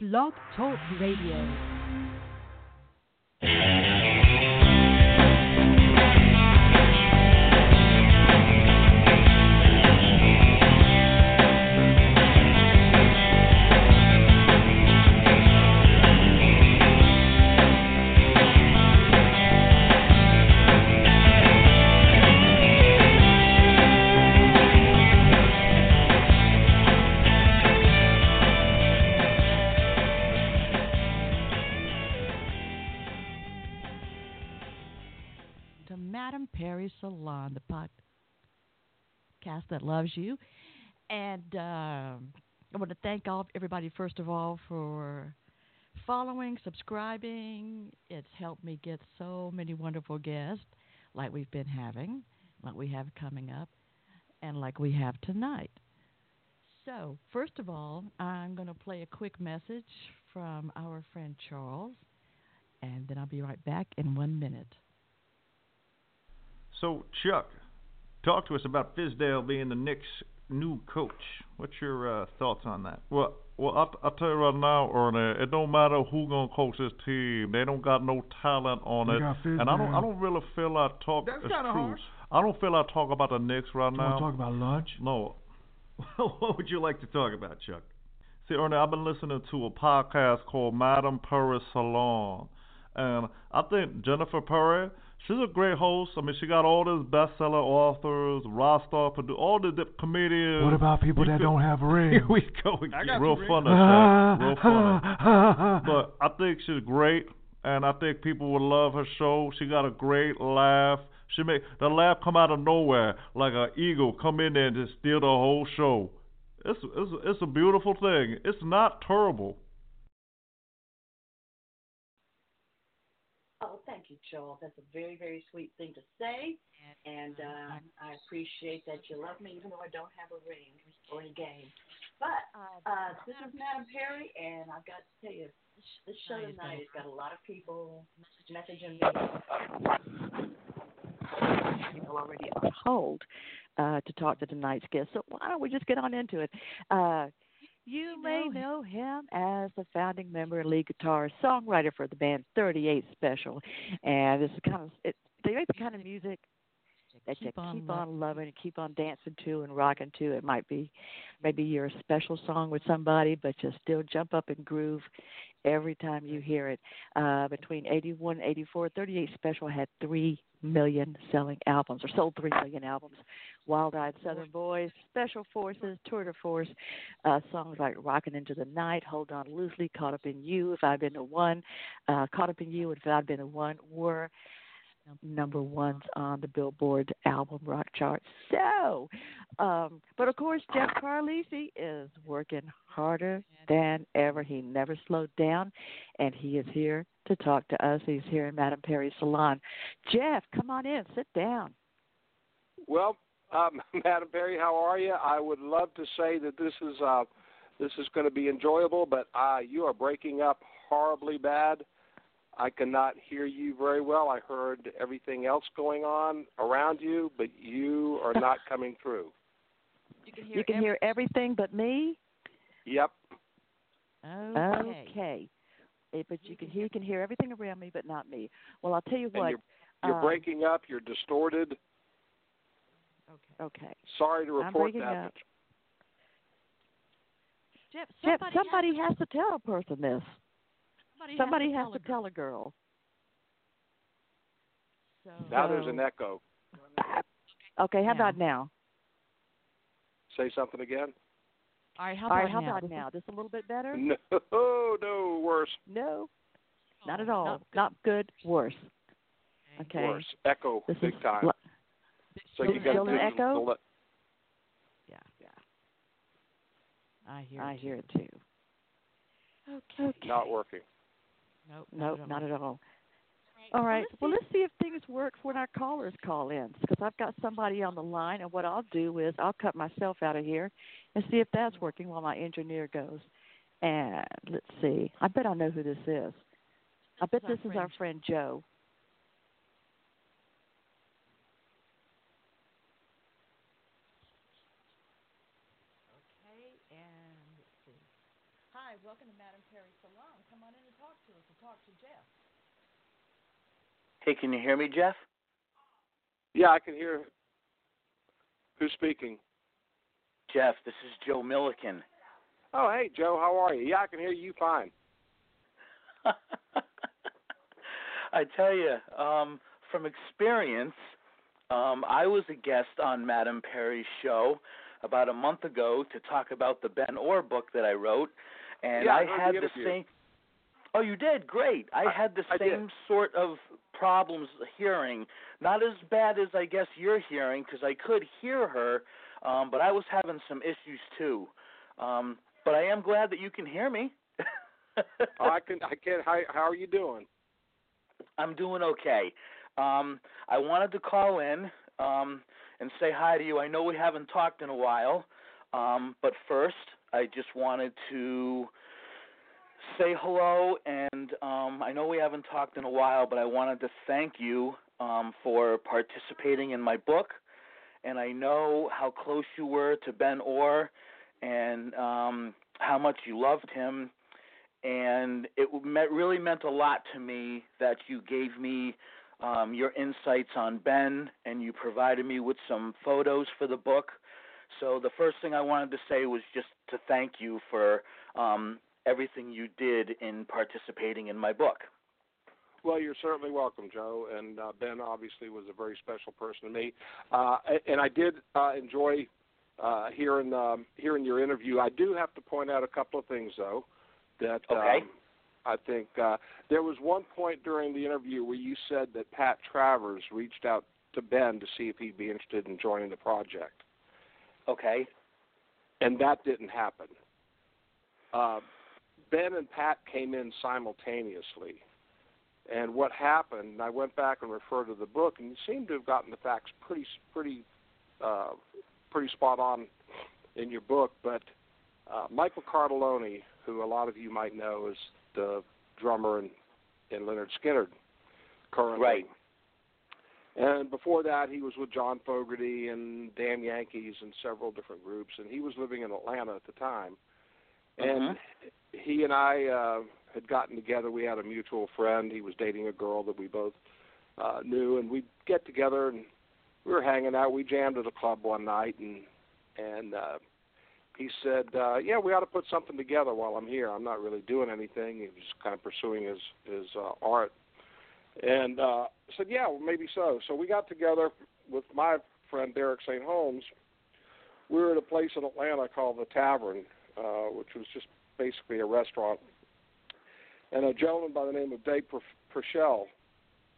Blog Talk Radio. Podcast that loves you. And um I want to thank all everybody first of all for following, subscribing. It's helped me get so many wonderful guests, like we've been having, like we have coming up, and like we have tonight. So, first of all, I'm going to play a quick message from our friend Charles, and then I'll be right back in one minute. So, Chuck, talk to us about Fizdale being the Knicks' new coach. What's your uh, thoughts on that? Well, well, I'll, I'll tell you right now, Ernie. It don't matter who gonna coach this team. They don't got no talent on They it, and I don't. I don't really feel I talk. That's kinda harsh. I don't feel I talk about the Knicks right You now. want to talk about lunch? no. what would you like to talk about, Chuck? See, Ernie, I've been listening to a podcast called Madame Perry Salon, and I think Jennifer Perry, she's a great host. I mean, she got all these bestseller authors, Rostov, produ- all the di- comedians. What about people You that could- don't have rings? Here we go again. Real funny, Shaq. Real funny. but But I think she's great, and I think people will love her show. She got a great laugh. She make the laugh come out of nowhere, like an eagle come in there and just steal the whole show. It's it's it's a beautiful thing. It's not terrible. You, Charles. That's a very, very sweet thing to say. And uh, I appreciate that you love me, even though I don't have a ring or a game. But uh, this is Madam Perry, and I've got to tell you, this show tonight has got a lot of people messaging me. People already on hold uh, to talk to tonight's guest. So why don't we just get on into it? Uh, you may know him as the founding member and lead guitarist, songwriter for the band 38 Special, and this is kind of it, they make the kind of music that you Keep on keep lo- on loving and keep on dancing to and rocking to. It might be maybe your special song with somebody, but you still jump up and groove every time you hear it. Uh, between 81 and 84, 38 Special had 3 million selling albums, or sold 3 million albums. Wild Eyed Southern Boys, Special Forces, Tour de Force, uh, songs like Rockin' Into the Night, Hold On Loosely, Caught Up in You, If I've Been the One, uh, Caught Up in You, If I've Been the One were number ones on the Billboard album rock chart. So, um, but of course, Jeff Carlisi is working harder than ever. He never slowed down, and he is here to talk to us. He's here in Madame Perry's salon. Jeff, come on in, sit down. Well, um, Madam Perry, how are you? I would love to say that this is uh, this is going to be enjoyable, but uh, you are breaking up horribly bad. I cannot hear you very well. I heard everything else going on around you, but you are not coming through. You can hear, you can hear everything but me. Yep. Okay. Okay. Eh, But you can hear you can hear everything around me, but not me. Well, I'll tell you And what. you're, you're um, breaking up. You're distorted. Okay. Okay. Sorry to I'm report that. up. Jeff, Jeff, somebody, somebody has to tell a person this. Somebody, Somebody has has to to tell a girl. So, Now there's an echo. Okay, how Now. about now? Say something again. all right, how about right, how now? about This is- now? This a little bit better? No, no, worse. No, not at Oh, all. not Not good. good. Worse. Okay. Worse. Echo This big time. lo- so you got to an do echo? the le- Yeah, yeah. I hear. I it hear too. it too. Okay. okay. not working. Nope. Nope, not not at at all. all. All right. Well, let's see if things work when our callers call in, because I've got somebody on the line, and what I'll do is I'll cut myself out of here and see if that's working while my engineer goes. And let's see. I bet I know who this is. I bet is our this is our friend Joe. Okay, and let's see. Hi, guys. Welcome to Madame Perry Salon. Come on in and talk to us and talk to Jeff. Hey, can you hear me, Jeff? Yeah, I can hear. Who's speaking? Jeff, this is Joe Milliken. Oh, hey, Joe. How are you? Yeah, I can hear you fine. I tell you, um, from experience, um, I was a guest on Madame Perry's show about a month ago to talk about the Ben Orr book that I wrote, and yeah, I, I had the, the same. Oh, you did great. I, I had the I same did. sort of problems hearing. Not as bad as I guess you're hearing, because I could hear her, um, but I was having some issues too. Um, but I am glad that you can hear me. Oh, I can. I can. How, how are you doing? I'm doing okay. Um, I wanted to call in um, and say hi to you. I know we haven't talked in a while, um, but first, I just wanted to say hello. And um, I know we haven't talked in a while, but I wanted to thank you um, for participating in my book. And I know how close you were to Ben Orr and um, how much you loved him and it me- really meant a lot to me that you gave me um, your insights on Ben and you provided me with some photos for the book. So the first thing I wanted to say was just to thank you for um, everything you did in participating in my book. Well, you're certainly welcome, Joe. And uh, Ben obviously was a very special person to me, uh, and I did uh, enjoy uh, hearing um, hearing your interview. I do have to point out a couple of things, though. That Okay. um, I think uh, there was one point during the interview where you said that Pat Travers reached out to Ben to see if he'd be interested in joining the project, Okay. and that didn't happen. Uh, ben and Pat came in simultaneously. And what happened? And I went back and referred to the book, and you seem to have gotten the facts pretty, pretty, uh, pretty spot on in your book. But uh, Michael Cartellone, who a lot of you might know, is the drummer in, in Lynyrd Skynyrd currently. Right. And before that, he was with John Fogerty and Damn Yankees and several different groups, and he was living in Atlanta at the time. And he and I uh, had gotten together. We had a mutual friend. He was dating a girl that we both uh, knew, and we'd get together and we were hanging out. We jammed at a club one night, and and uh, he said, uh, "Yeah, we ought to put something together while I'm here. I'm not really doing anything. He was kind of pursuing his his uh, art." And uh, said, "Yeah, well, maybe so." So we got together with my friend Derek St. Holmes. We were at a place in Atlanta called the Tavern, uh, which was just basically a restaurant. And a gentleman by the name of Dave Purcell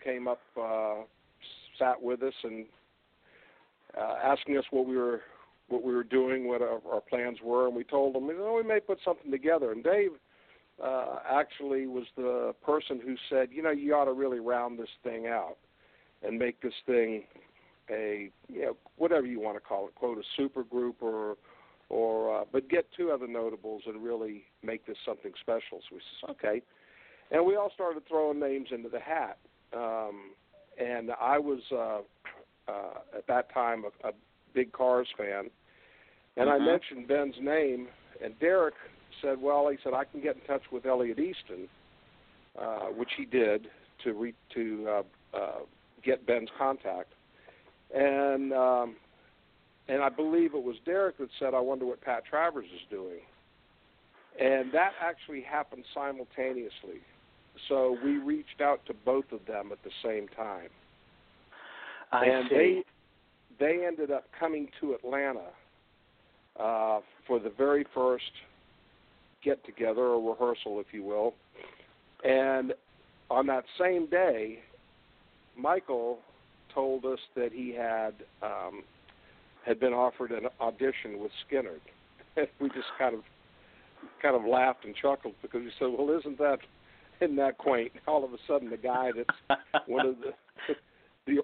came up, uh, sat with us, and uh, asking us what we were what we were doing, what our, our plans were, and we told him, know, we may put something together. And Dave uh, actually was the person who said, you know, you ought to really round this thing out and make this thing a, you know, whatever you want to call it, quote a super group or or uh, but get two other notables and really make this something special. So we said, okay, and we all started throwing names into the hat. Um, and I was uh, uh, at that time a, a big Cars fan, and I Mhm. mentioned Ben's name, and Derek said, "Well, he said I can get in touch with Elliot Easton, uh, which he did to re- to uh, uh, get Ben's contact." And um, and I believe it was Derek that said, "I wonder what Pat Travers is doing," and that actually happened simultaneously. So we reached out to both of them at the same time, I and see. they they ended up coming to Atlanta uh, for the very first get together or rehearsal, if you will. And on that same day, Michael told us that he had um, had been offered an audition with Skynyrd. And we just kind of kind of laughed and chuckled because we said, "Well, isn't that isn't that quaint?" All of a sudden, the guy that's one of the the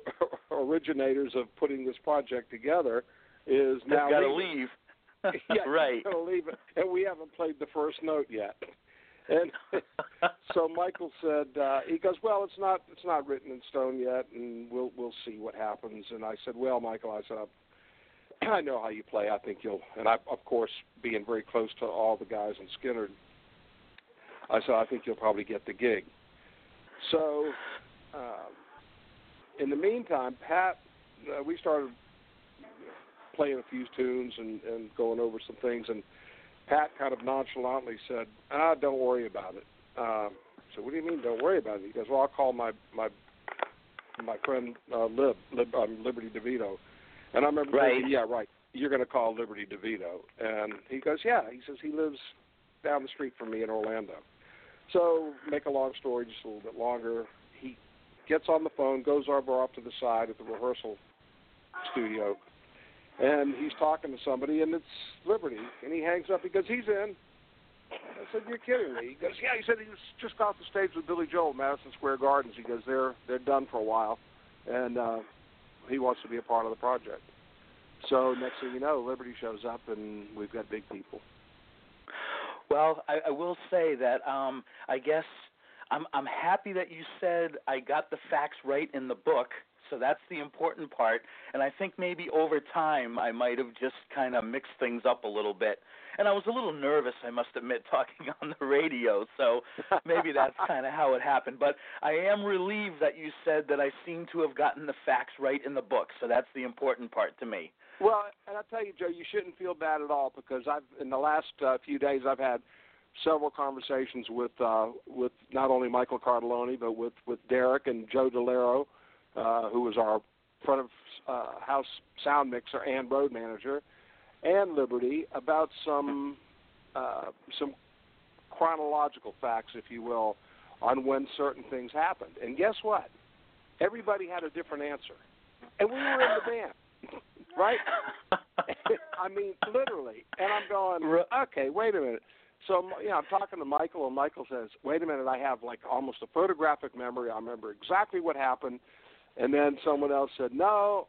originators of putting this project together is now got to leave. yeah, right. he's gonna leave and we haven't played the first note yet. And so Michael said, uh, he goes, well, it's not it's not written in stone yet, and we'll we'll see what happens. And I said, well, Michael, I said, I I know how you play. I think you'll. And I, of course, being very close to all the guys in Skynyrd, I said, I think you'll probably get the gig. So, uh, in the meantime, Pat, uh, we started playing a few tunes and, and going over some things, and Pat kind of nonchalantly said, "Ah, don't worry about it." Um, so what do you mean, don't worry about it? He goes, "Well, I'll call my my my friend uh, Lib, Lib um, Liberty DeVito," and I remember Right. thinking, "Yeah, right. You're going to call Liberty DeVito," and he goes, "Yeah." He says he lives down the street from me in Orlando. So, make a long story just a little bit longer, he gets on the phone, goes over off to the side at the rehearsal studio, and he's talking to somebody, and it's Liberty, and he hangs up. He goes, "He's in." I said, "You're kidding me." He goes, "Yeah." He said he was just off the stage with Billy Joel at Madison Square Gardens. He goes, "They're they're done for a while, and uh, he wants to be a part of the project." So next thing you know, Liberty shows up, and we've got big people. Well, I, I will say that um, I guess I'm I'm happy that you said I got the facts right in the book. So that's the important part. And I think maybe over time I might have just kind of mixed things up a little bit. And I was a little nervous, I must admit, talking on the radio. So maybe that's kind of how it happened. But I am relieved that you said that I seem to have gotten the facts right in the book. So that's the important part to me. Well, and I tell you, Joe, you shouldn't feel bad at all because I've in the last uh, few days I've had several conversations with uh, with not only Michael Cartellone but with with Derek and Joe Delero, uh, who was our front of uh, house sound mixer and road manager, and Liberty about some uh, some chronological facts, if you will, on when certain things happened. And guess what? Everybody had a different answer, and we were in the band, right? I mean, literally. And I'm going, okay, wait a minute. So, you know, I'm talking to Michael, and Michael says, wait a minute, I have like almost a photographic memory. I remember exactly what happened. And then someone else said, no,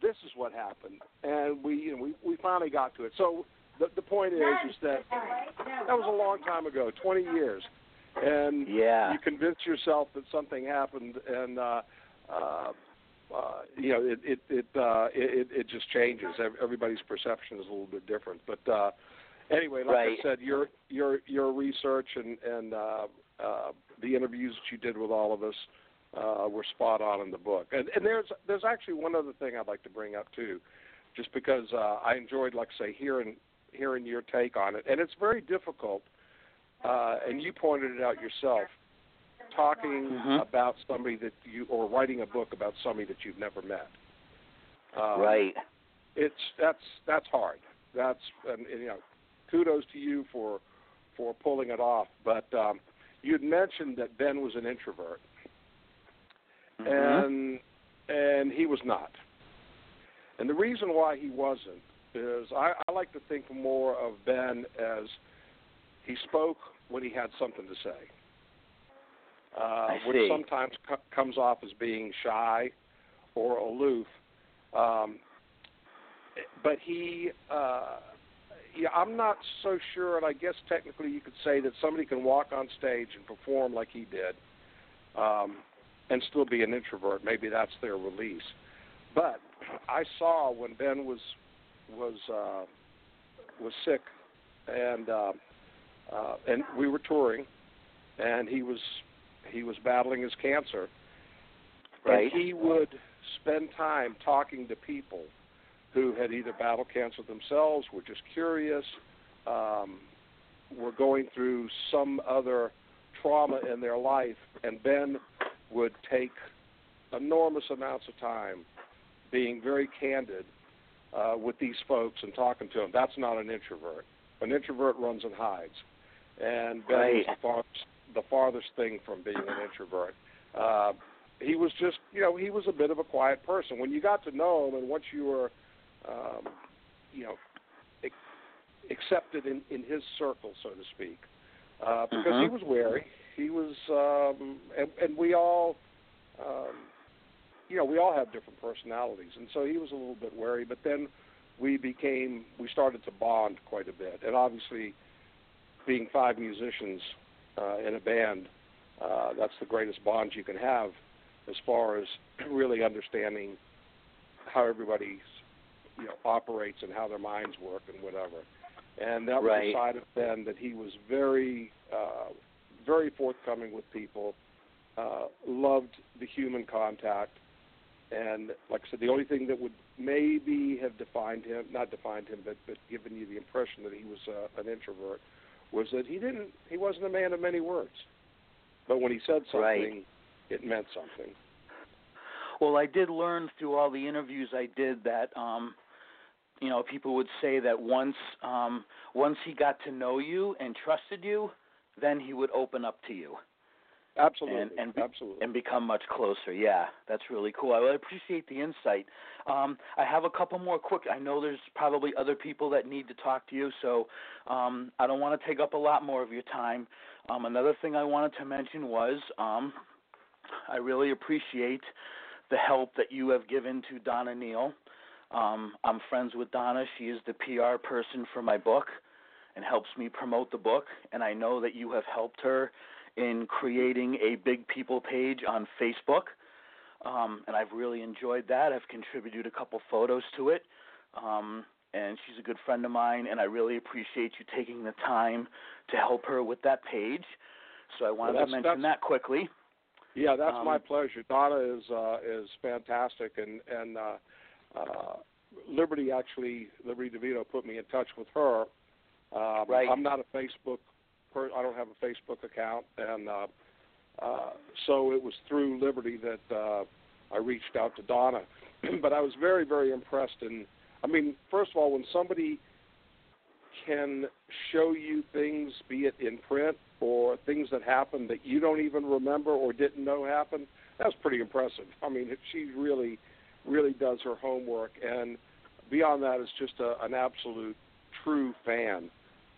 this is what happened. And we, you know, we, we finally got to it. So the, the point is, is that that was a long time ago, 20 years. And Yeah. you convince yourself that something happened, and uh, uh, uh, you know it it it, uh, it it just changes. Ev- Everybody's perception is a little bit different. But uh, anyway, like Right. I said, your your your research and and uh, uh, the interviews that you did with all of us uh, were spot on in the book. And and there's there's actually one other thing I'd like to bring up too, just because uh, I enjoyed, like I say, hearing hearing your take on it. And it's very difficult. Uh, and you pointed it out yourself talking Mhm. about somebody that you or writing a book about somebody that you've never met. Um, right. It's that's that's hard. That's and, and, you know, kudos to you for for pulling it off. But um, you'd mentioned that Ben was an introvert, Mhm. and and he was not. And the reason why he wasn't is I, I like to think more of Ben as he spoke when he had something to say, uh, which sometimes co- comes off as being shy or aloof. Um, but he, uh, yeah, I'm not so sure, and I guess technically you could say that somebody can walk on stage and perform like he did, um, and still be an introvert. Maybe that's their release. But I saw when Ben was was uh, was sick, and uh, uh, and we were touring, and he was he was battling his cancer, Right. and he would spend time talking to people who had either battled cancer themselves, were just curious, um, were going through some other trauma in their life, and Ben would take enormous amounts of time being very candid uh, with these folks and talking to them. That's not an introvert. An introvert runs and hides, and Ben Right. was the farthest, the farthest thing from being an introvert. Uh, he was just, you know, he was a bit of a quiet person. When you got to know him, and once you were, um, you know, ac- accepted in in his circle, so to speak, uh, because he Mhm. was wary. He was, um, and, and we all, um, you know, we all have different personalities, and so he was a little bit wary. But then we became, we started to bond quite a bit, and obviously, being five musicians uh, in a band, uh, that's the greatest bond you can have, as far as really understanding how everybody, you know, operates and how their minds work and whatever. And that was Right. a side of Ben that he was very, uh, very forthcoming with people. Uh, loved the human contact, and like I said, the only thing that would maybe have defined him, not defined him, but but given you the impression that he was uh, an introvert, was that he didn't, he wasn't a man of many words. But when he said something, Right. it meant something. Well, I did learn through all the interviews I did that um you know, people would say that once um once he got to know you and trusted you, then he would open up to you Absolutely, and and be, absolutely. and become much closer. Yeah, that's really cool. I really appreciate the insight. Um, I have a couple more quick. I know there's probably other people that need to talk to you, so um, I don't want to take up a lot more of your time. Um, another thing I wanted to mention was um, I really appreciate the help that you have given to Donna Neal. Um, I'm friends with Donna. She is the PR person for my book and helps me promote the book. And I know that you have helped her in creating a big people page on Facebook. Um, and I've really enjoyed that. I've contributed a couple photos to it. Um, and she's a good friend of mine, and I really appreciate you taking the time to help her with that page. So I wanted Well, to mention that quickly. Yeah, that's Um, my pleasure. Donna is uh, is fantastic, and and uh, uh, Liberty actually Liberty DeVito put me in touch with her. Um, Right. I'm not a Facebook. Per, I don't have a Facebook account, and uh, uh, so it was through Liberty that uh, I reached out to Donna. but I was very very impressed, and I mean, first of all, when somebody can show you things, be it in print or things that happened that you don't even remember or didn't know happened, that's pretty impressive. I mean, she really, really does her homework, and beyond that, is just a, an absolute true fan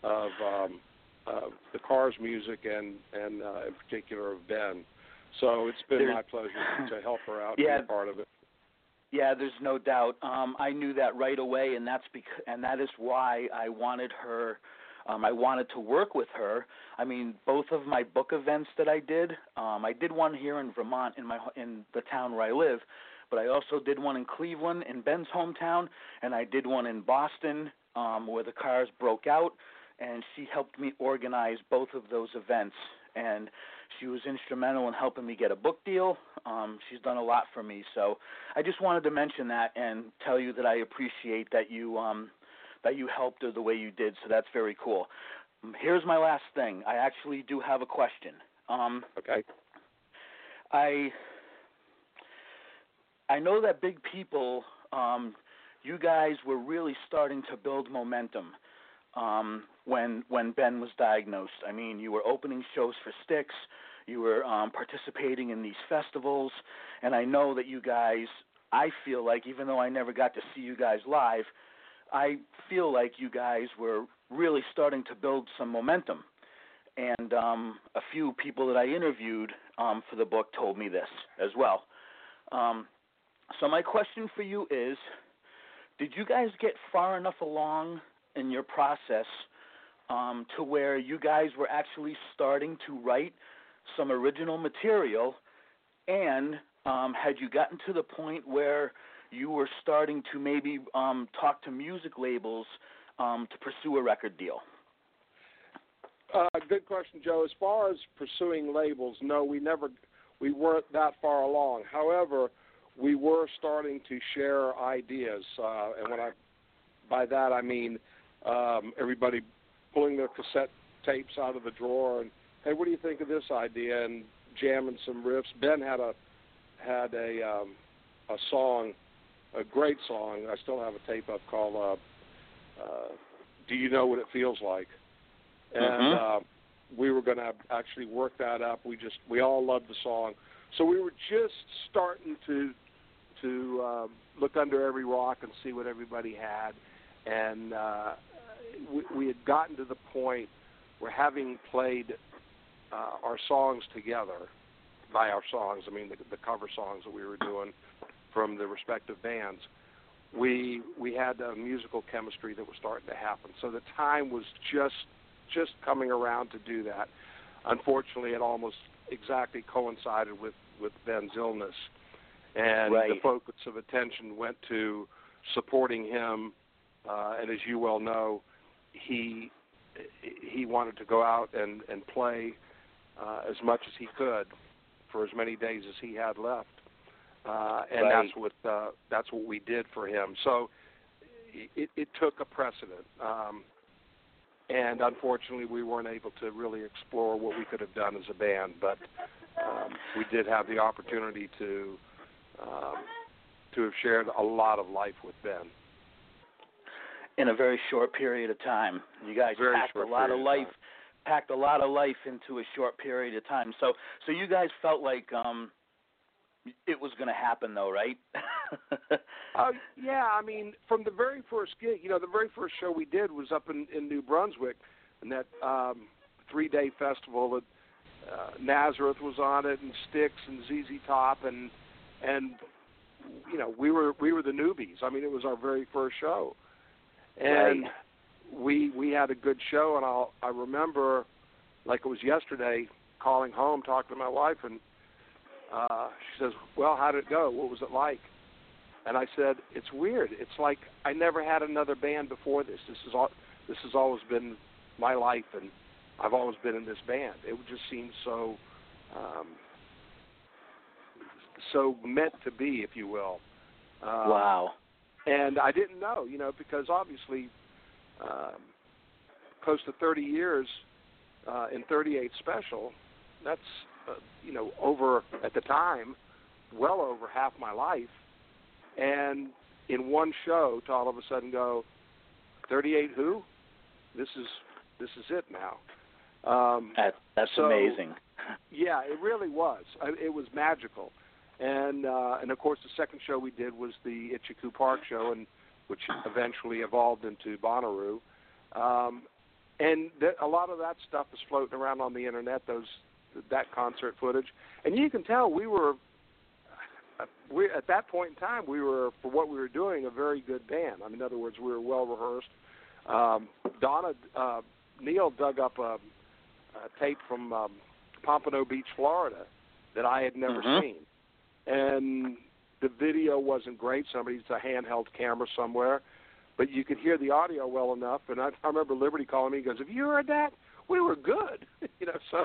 of um, of the Cars music and and uh, in particular of Ben. So it's been There's- my pleasure to help her out Yeah. and be part of it. Yeah, there's no doubt. Um, I knew that right away, and that's bec- and that is why I wanted her. Um, I wanted to work with her. I mean, both of my book events that I did. Um, I did one here in Vermont, in my in the town where I live, but I also did one in Cleveland, in Ben's hometown, and I did one in Boston, um, where the cars broke out. And she helped me organize both of those events, and she was instrumental in helping me get a book deal. Um, she's done a lot for me, so I just wanted to mention that and tell you that I appreciate that you um, that you helped her the way you did. So that's very cool. Um, Here's my last thing. I actually do have a question. Um, Okay. I I know that big people, um, you guys were really starting to build momentum um, when when Ben was diagnosed. I mean, you were opening shows for Styx, you were um, participating in these festivals, and I know that you guys. I feel like even though I never got to see you guys live, I feel like you guys were really starting to build some momentum. And um, a few people that I interviewed um, for the book told me this as well. Um, so my question for you is, did you guys get far enough along in your process um, to where you guys were actually starting to write some original material, and um, had you gotten to the point where you were starting to maybe um, talk to music labels um, to pursue a record deal? Uh, good question, Joe. As far as pursuing labels, no, we never, we weren't that far along. However, we were starting to share ideas, uh, and when I, by that I mean, um, everybody pulling their cassette tapes out of the drawer and, hey, what do you think of this idea? And jamming some riffs. Ben had a, had a, um, a song, a great song. I still have a tape up called uh, uh, "Do You Know What It Feels Like." and Mhm. uh, we were going to actually work that up. We just we all loved the song, so we were just starting to to um, look under every rock and see what everybody had, and uh, we, we had gotten to the point where having played uh, our songs together, by our songs I mean the, the cover songs that we were doing from the respective bands. We we had a musical chemistry that was starting to happen. So the time was just just coming around to do that. Unfortunately, it almost exactly coincided with with Ben's illness, and the focus of attention went to supporting him. Uh, and as you well know, he he wanted to go out and and play uh, as much as he could for as many days as he had left, uh, and Right. that's what uh, that's what we did for him. So it, it took a precedent, um, and unfortunately, we weren't able to really explore what we could have done as a band. But um, we did have the opportunity to um, to have shared a lot of life with Ben. In a very short period of time. You guys Very packed a lot of of life, time. packed a lot of life into a short period of time. So, so you guys felt like um, it was going to happen, though, right? Oh yeah, I mean, from the very first gig, you know, the very first show we did was up in, in New Brunswick, and that um, three-day festival that uh, Nazareth was on it, and Styx and ZZ Top, and and you know, we were we were the newbies. I mean, it was our very first show, and Right. we we had a good show, and I'll I remember like it was yesterday calling home, talking to my wife, and uh, she says, "Well, how did it go? What was it like?" And I said, "It's weird. It's like I never had another band before this. This is all. This has always been my life, and I've always been in this band. It just seems so, um, so meant to be, if you will." Um, wow. And I didn't know, you know, because obviously, um, close to 30 years uh, in 38 special, that's uh, you know over at the time, well over half my life, and in one show to all of a sudden go, 38 who? This is this is it now. Um, That, that's So- amazing. yeah, it really was. I, it was magical, and uh, and of course the second show we did was the Itchycoo Park show, and which eventually evolved into Bonnaroo. Um, and th- a lot of that stuff is floating around on the internet. Those that concert footage, and you can tell we were. We at that point in time we were for what we were doing a very good band. I mean, in other words, we were well rehearsed. Um, Donna uh, Neil dug up a, a tape from um, Pompano Beach, Florida, that I had never Mhm. seen, and the video wasn't great. Somebody's a handheld camera somewhere, but you could hear the audio well enough. And I, I remember Liberty calling me. He goes, "Have you heard that? We were good." you know, so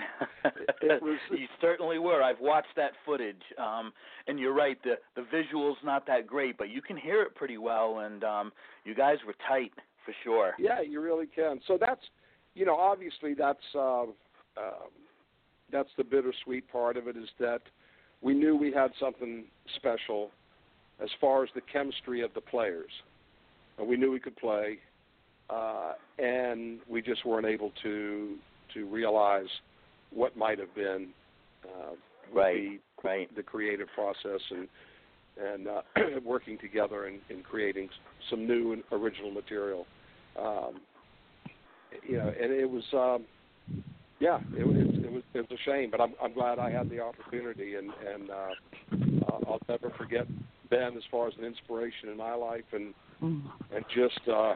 it was. you certainly were. I've watched that footage, um, and you're right. The the visuals not that great, but you can hear it pretty well. And um, you guys were tight for sure. Yeah, you really can. So that's, you know, obviously that's uh, um, that's the bittersweet part of it is that we knew we had something special as far as the chemistry of the players, and we knew we could play, uh, and we just weren't able to to realize what might have been uh, Right. the Right. the creative process and and uh, working together and, and creating some new and original material. Um, you know, and it was, um, yeah, it, it, it was it was a shame, but I'm I'm glad I had the opportunity, and and uh, uh, I'll never forget Ben as far as an inspiration in my life, and Mm. and just uh,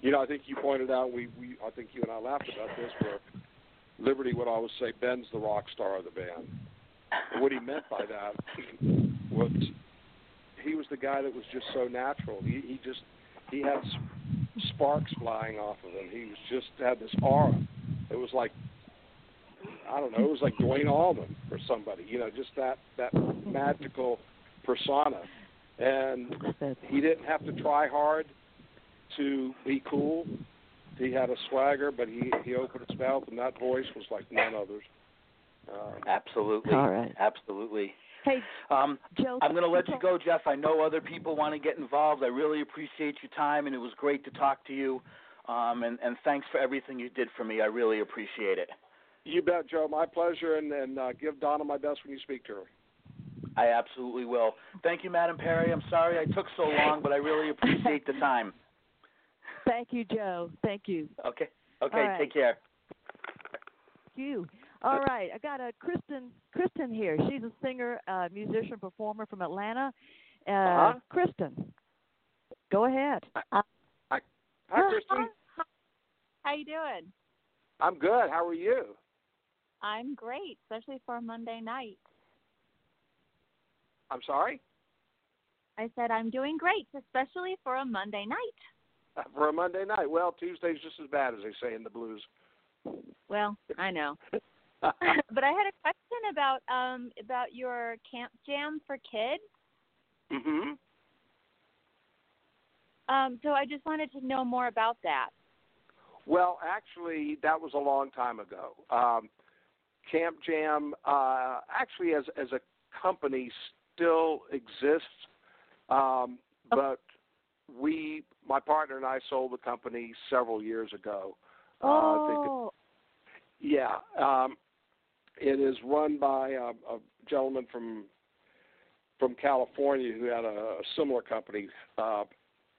you know, I think you pointed out we we I think you and I laughed about this where Liberty would always say Ben's the rock star of the band. And what he meant by that was he was the guy that was just so natural. He he just he had sparks flying off of him. He was just had this aura. It was like I don't know, it was like Duane Allman or somebody, you know, just that that magical persona. And he didn't have to try hard to be cool. He had a swagger, but he he opened his mouth, and that voice was like none others. Um, Absolutely. All right. Absolutely. Hey, Um, Joe. I'm going to let you go, Jeff. I know other people want to get involved. I really appreciate your time, and it was great to talk to you. Um, and, and thanks for everything you did for me. I really appreciate it. You bet, Joe. My pleasure, and and uh, give Donna my best when you speak to her. I absolutely will. Thank you, Madam Perry. I'm sorry I took so long, but I really appreciate the time. Thank you, Joe. Thank you. Okay. Okay. All right. Take care. Thank you. All right, I got a Kristen. Kristen here. She's a singer, uh, musician, performer from Atlanta. Uh, Uh-huh. Kristen, go ahead. Hi, Kristen. How you doing? I'm good. How are you? I'm great, especially for a Monday night. I'm sorry. I said I'm doing great, especially for a Monday night. Uh, For a Monday night. Well, Tuesday's just as bad as they say in the blues. Well, I know. but I had a question about um about your camp jam for kids. hmm Um, so I just wanted to know more about that. Well, actually, that was a long time ago. Um, Camp Jam, uh, actually, as as a company, still exists, um, but we, my partner and I, sold the company several years ago. Uh, I think it- Oh, yeah, um, it is run by a, a gentleman from from California who had a, a similar company, uh,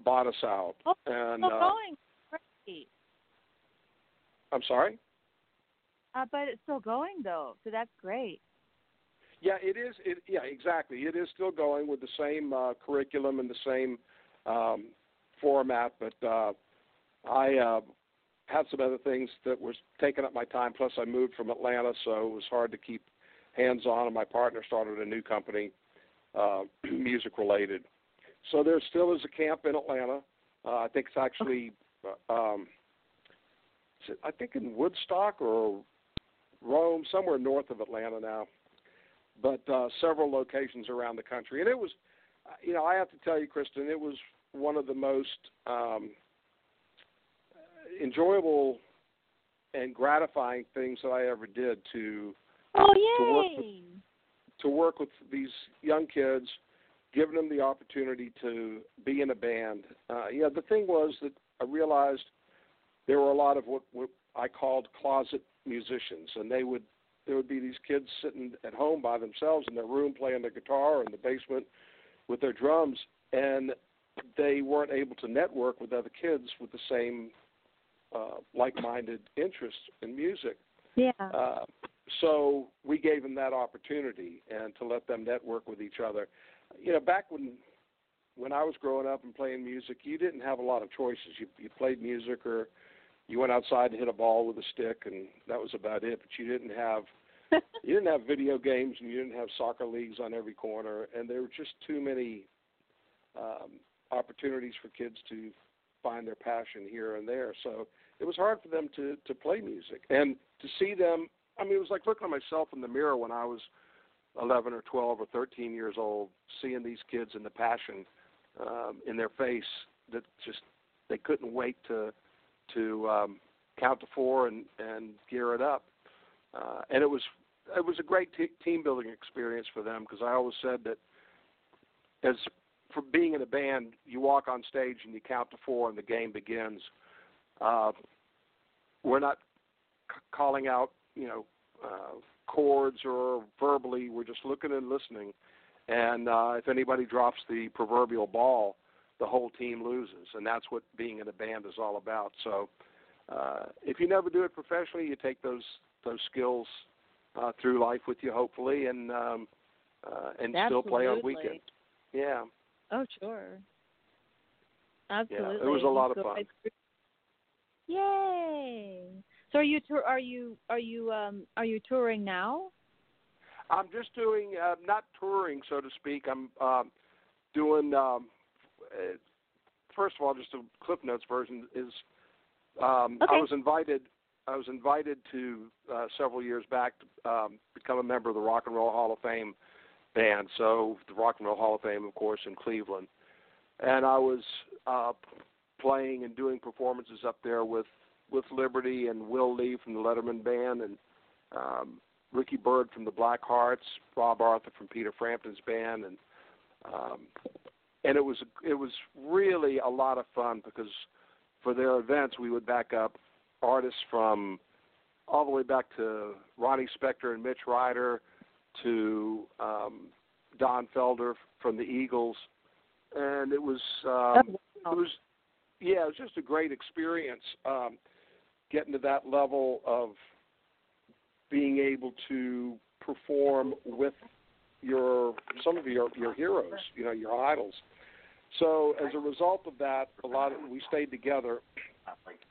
bought us out, Oh, and still uh, going. Great. I'm sorry. Uh, but it's still going though, so that's great. Yeah, it is. It, yeah, exactly. It is still going with the same uh, curriculum and the same um, format, but uh, I uh, had some other things that was taking up my time. Plus, I moved from Atlanta, so it was hard to keep hands on. And my partner started a new company, uh, music related. So there still is a camp in Atlanta. Uh, I think it's actually, uh, um, it- I think in Woodstock or Rome, somewhere north of Atlanta now but uh, several locations around the country. And it was, uh, you know, I have to tell you, Kristen, it was one of the most um, enjoyable and gratifying things that I ever did to Oh to work with- to work with these young kids, giving them the opportunity to be in a band. Uh, you know, the thing was that I realized there were a lot of what, what I called closet musicians, and they would there would be these kids sitting at home by themselves in their room playing their guitar in the basement with their drums, and they weren't able to network with other kids with the same uh, like-minded interests in music. Yeah. Uh, so we gave them that opportunity and to let them network with each other. You know, back when when I was growing up and playing music, you didn't have a lot of choices. You you played music or you went outside to hit a ball with a stick and that was about it. But you didn't have you didn't have video games and you didn't have soccer leagues on every corner and there were just too many um opportunities for kids to find their passion here and there. So it was hard for them to to play music and to see them I mean it was like looking at myself in the mirror when I was 11 or 12 or 13 years old seeing these kids and the passion um in their face that just they couldn't wait to to um count to 4 and and gear it up. Uh and it was it was a great t- team building experience for them because I always said that as for being in a band, you walk on stage and you count to four and the game begins. Uh, we're not c- calling out, you know, uh, chords or verbally. We're just looking and listening. And uh, if anybody drops the proverbial ball, the whole team loses, and that's what being in a band is all about. So, uh, if you never do it professionally, you take those those skills uh, through life with you, hopefully, and um, uh, and still play on weekends. Yeah. Oh sure. Absolutely. Yeah, it was a lot of fun. Yay! So are you tour? Are you are you um are you touring now? I'm just doing uh, not touring, so to speak. I'm um, doing. Um, uh, first of all, just a Cliff Notes version is. Um, I was invited. I was invited to uh, several years back to um, become a member of the Rock and Roll Hall of Fame band. So the Rock and Roll Hall of Fame, of course, in Cleveland, and I was uh, playing and doing performances up there with with Liberty and Will Lee from the Letterman Band and um, Ricky Byrd from the Black Hearts, Rob Arthur from Peter Frampton's band, and um, and it was it was really a lot of fun because for their events we would back up artists from all the way back to Ronnie Spector and Mitch Ryder to um, Don Felder from the Eagles, and it was um, it was yeah it was just a great experience um, getting to that level of being able to perform with your some of your your heroes, you know, your idols. So as a result of that, a lot of we stayed together,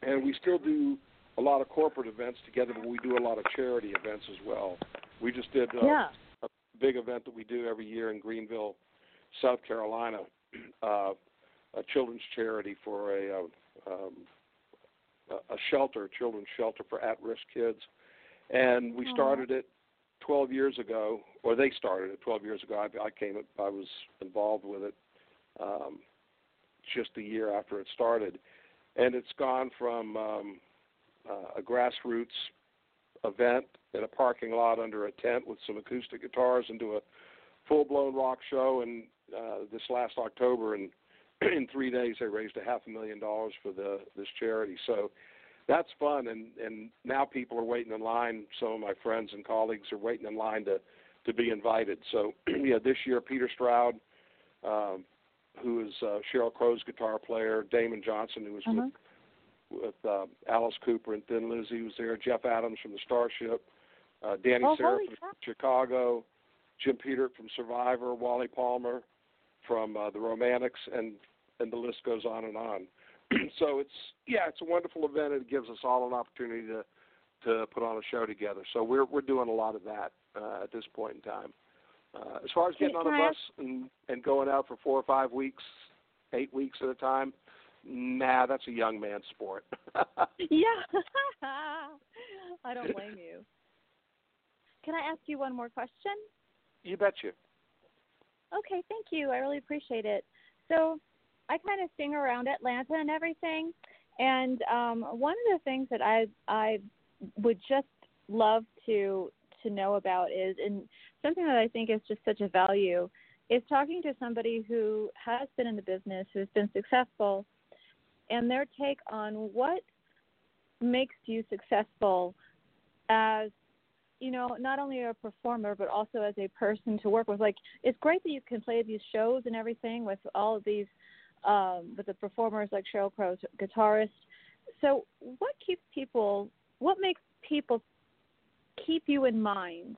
and we still do a lot of corporate events together, but we do a lot of charity events as well. We just did uh, yeah. a big event that we do every year in Greenville, South Carolina, uh, a children's charity for a, uh, um, a a shelter, a children's shelter for at-risk kids, and we started it 12 years ago, or they started it 12 years ago. I, I came, I was involved with it um, just a year after it started, and it's gone from um, uh, a grassroots event in a parking lot under a tent with some acoustic guitars into a full-blown rock show. And uh, this last October, and in three days, they raised a half a million dollars for the this charity. So that's fun, and and now people are waiting in line. Some of my friends and colleagues are waiting in line to to be invited. So yeah, this year Peter Stroud, um, who is uh, Sheryl Crow's guitar player, Damon Johnson, who was Uh-huh. with with uh, Alice Cooper and Thin Lizzy was there. Jeff Adams from the Starship, uh, Danny Oh, Sarah from crap. Chicago, Jim Peterik from Survivor, Wally Palmer from uh, the Romantics, and and the list goes on and on. so it's yeah, it's a wonderful event. It gives us all an opportunity to to put on a show together. So we're we're doing a lot of that uh, at this point in time. Uh, as far as getting on a bus and and going out for four or five weeks, eight weeks at a time, nah, that's a young man's sport. Yeah. I don't blame you. Can I ask you one more question? you betcha. Okay, thank you. I really appreciate it. So, I kind of sing around Atlanta and everything, and um, one of the things that I I would just love to to know about is, and something that I think is just such a value, is talking to somebody who has been in the business, who's been successful, and their take on what makes you successful as you know, not only a performer but also as a person to work with. Like, it's great that you can play these shows and everything with all of these, um, with the performers like Sheryl Crow's guitarist. So, what keeps people? What makes people keep you in mind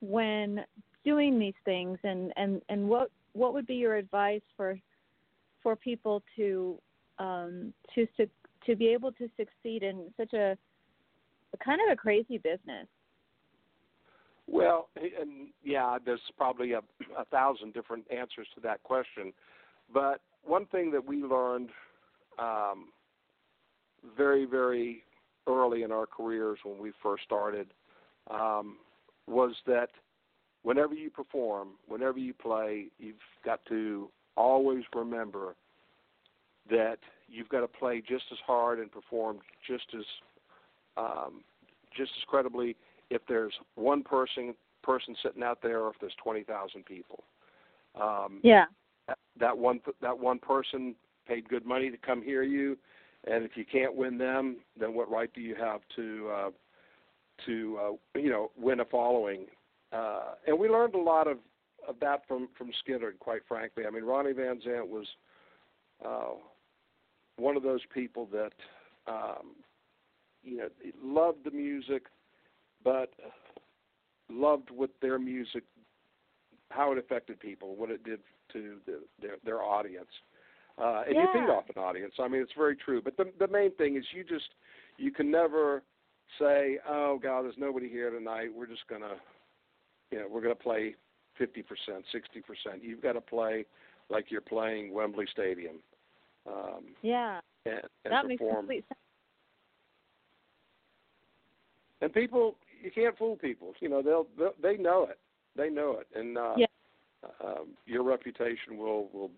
when doing these things? And and and what what would be your advice for for people to um, to to be able to succeed in such a, a kind of a crazy business? Well, and yeah, there's probably a, a thousand different answers to that question. But one thing that we learned um, very, very early in our careers when we first started um, was that whenever you perform, whenever you play, you've got to always remember that you've got to play just as hard and perform just as um, just as credibly if there's one person person sitting out there or if there's twenty thousand people. Um, Yeah. That, one that one person paid good money to come hear you, and if you can't win them, then what right do you have to uh, to uh, you know win a following? Uh, and we learned a lot of, of that from from Skynyrd. Quite frankly, I mean Ronnie Van Zant was uh, one of those people that um, you know loved the music, but loved what their music, how it affected people, what it did to the, their their audience. Uh, and you feed off an audience. I mean, it's very true. But the the main thing is you just you can never say, "Oh God, there's nobody here tonight. We're just gonna, you know, we're gonna play 50%, 60%." You've got to play like you're playing Wembley Stadium. Um, Yeah. and, and that makes complete sense. And people, you can't fool people. You know, they'll, they'll they know it. They know it, and uh, Yeah. Um, your reputation will will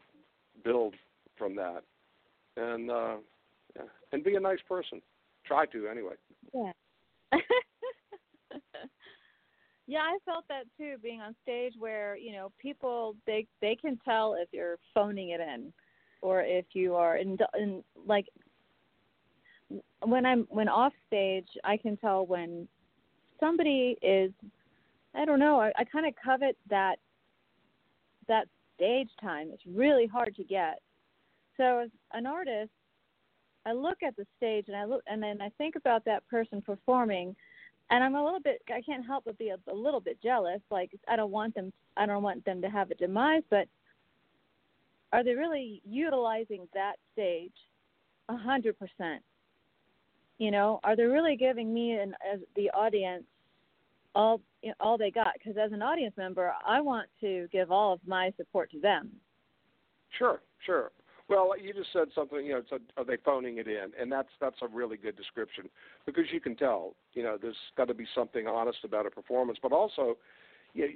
build from that. And uh, yeah. and be a nice person. Try to anyway. Yeah. yeah, I felt that too being on stage where, you know, people they they can tell if you're phoning it in or if you are in, in like when I'm when off stage, I can tell when somebody is I don't know, I, I kind of covet that that stage time. It's really hard to get. So as an artist, I look at the stage and I look and then I think about that person performing and I'm a little bit I can't help but be a, a little bit jealous like I don't want them I don't want them to have a demise but are they really utilizing that stage a hundred percent you know are they really giving me and as the audience all you know, all they got because as an audience member I want to give all of my support to them Sure, sure. Well, you just said something. You know, it's a, are they phoning it in? And that's that's a really good description because you can tell. You know, there's got to be something honest about a performance, but also, yeah,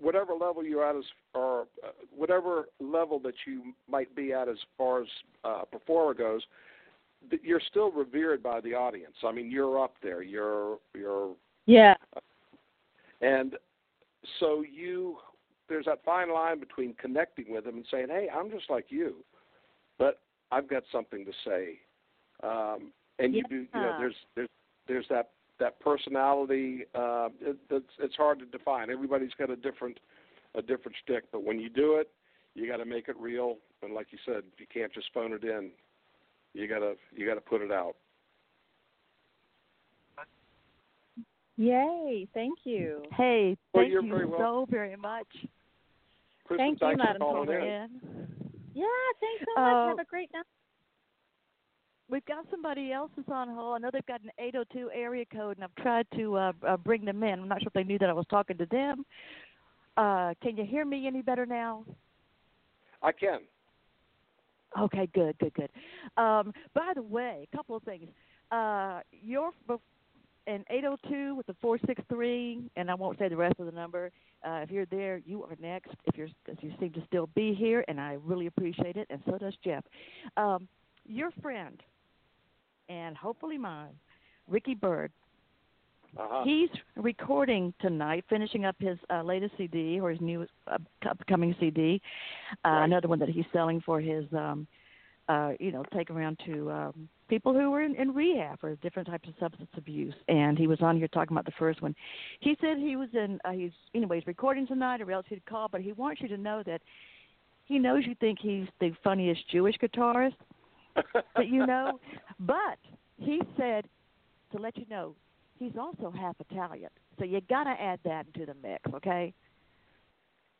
whatever level you're at as or uh, whatever level that you might be at as far as uh, performer goes, you're still revered by the audience. I mean, you're up there. You're you're yeah. And so you there's that fine line between connecting with them and saying, "Hey, I'm just like you, but I've got something to say." Um, and you yeah. do, you know, there's there's there's that that personality. Uh, it, it's it's hard to define. Everybody's got a different a different stick, but when you do it, you got to make it real. And like you said, you can't just phone it in. You gotta you gotta put it out. Yay! Thank you. Hey, thank you're you very so welcome. very much. Kristen, Thank you, Madam for calling in. in. Yeah, thanks so much. Uh, Have a great night. We've got somebody else that's on hold. I know they've got an 802 area code, and I've tried to uh, uh, bring them in. I'm not sure if they knew that I was talking to them. Uh, can you hear me any better now? I can. Okay, good, good, good. Um, by the way, a couple of things. Uh, your in 802 with the 463, and I won't say the rest of the number. Uh, if you're there, you are next. If you're, if you seem to still be here, and I really appreciate it, and so does Jeff. Um, your friend, and hopefully mine, Ricky Byrd. Uh-huh. He's recording tonight, finishing up his uh, latest CD or his new uh, upcoming CD. Uh, Right. Another one that he's selling for his, um, uh, you know, take around to um, people who are in, in rehab for different types of substance abuse. And he was on here talking about the first one. He said he was in. Uh, he's anyways recording tonight, or else he'd call. But he wants you to know that he knows you think he's the funniest Jewish guitarist that you know. But he said to let you know he's also half Italian. So you got to add that into the mix, okay?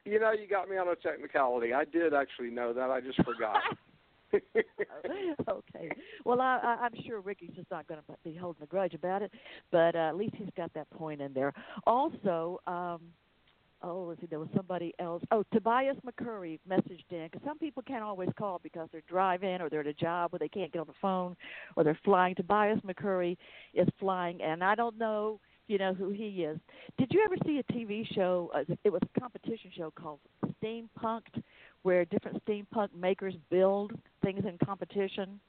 You know, you got me on a technicality. I did actually know that. I just forgot. okay. Well, I, I, I'm sure Ricky's just not going to be holding a grudge about it, but uh, at least he's got that point in there. Also, um, oh, let's see, there was somebody else. Oh, Tobias McCurry messaged in because some people can't always call because they're driving or they're at a job where they can't get on the phone or they're flying. Tobias McCurry is flying, and I don't know. You know who he is. Did you ever see a TV show? Uh, it was a competition show called Steampunked, where different steampunk makers build things in competition.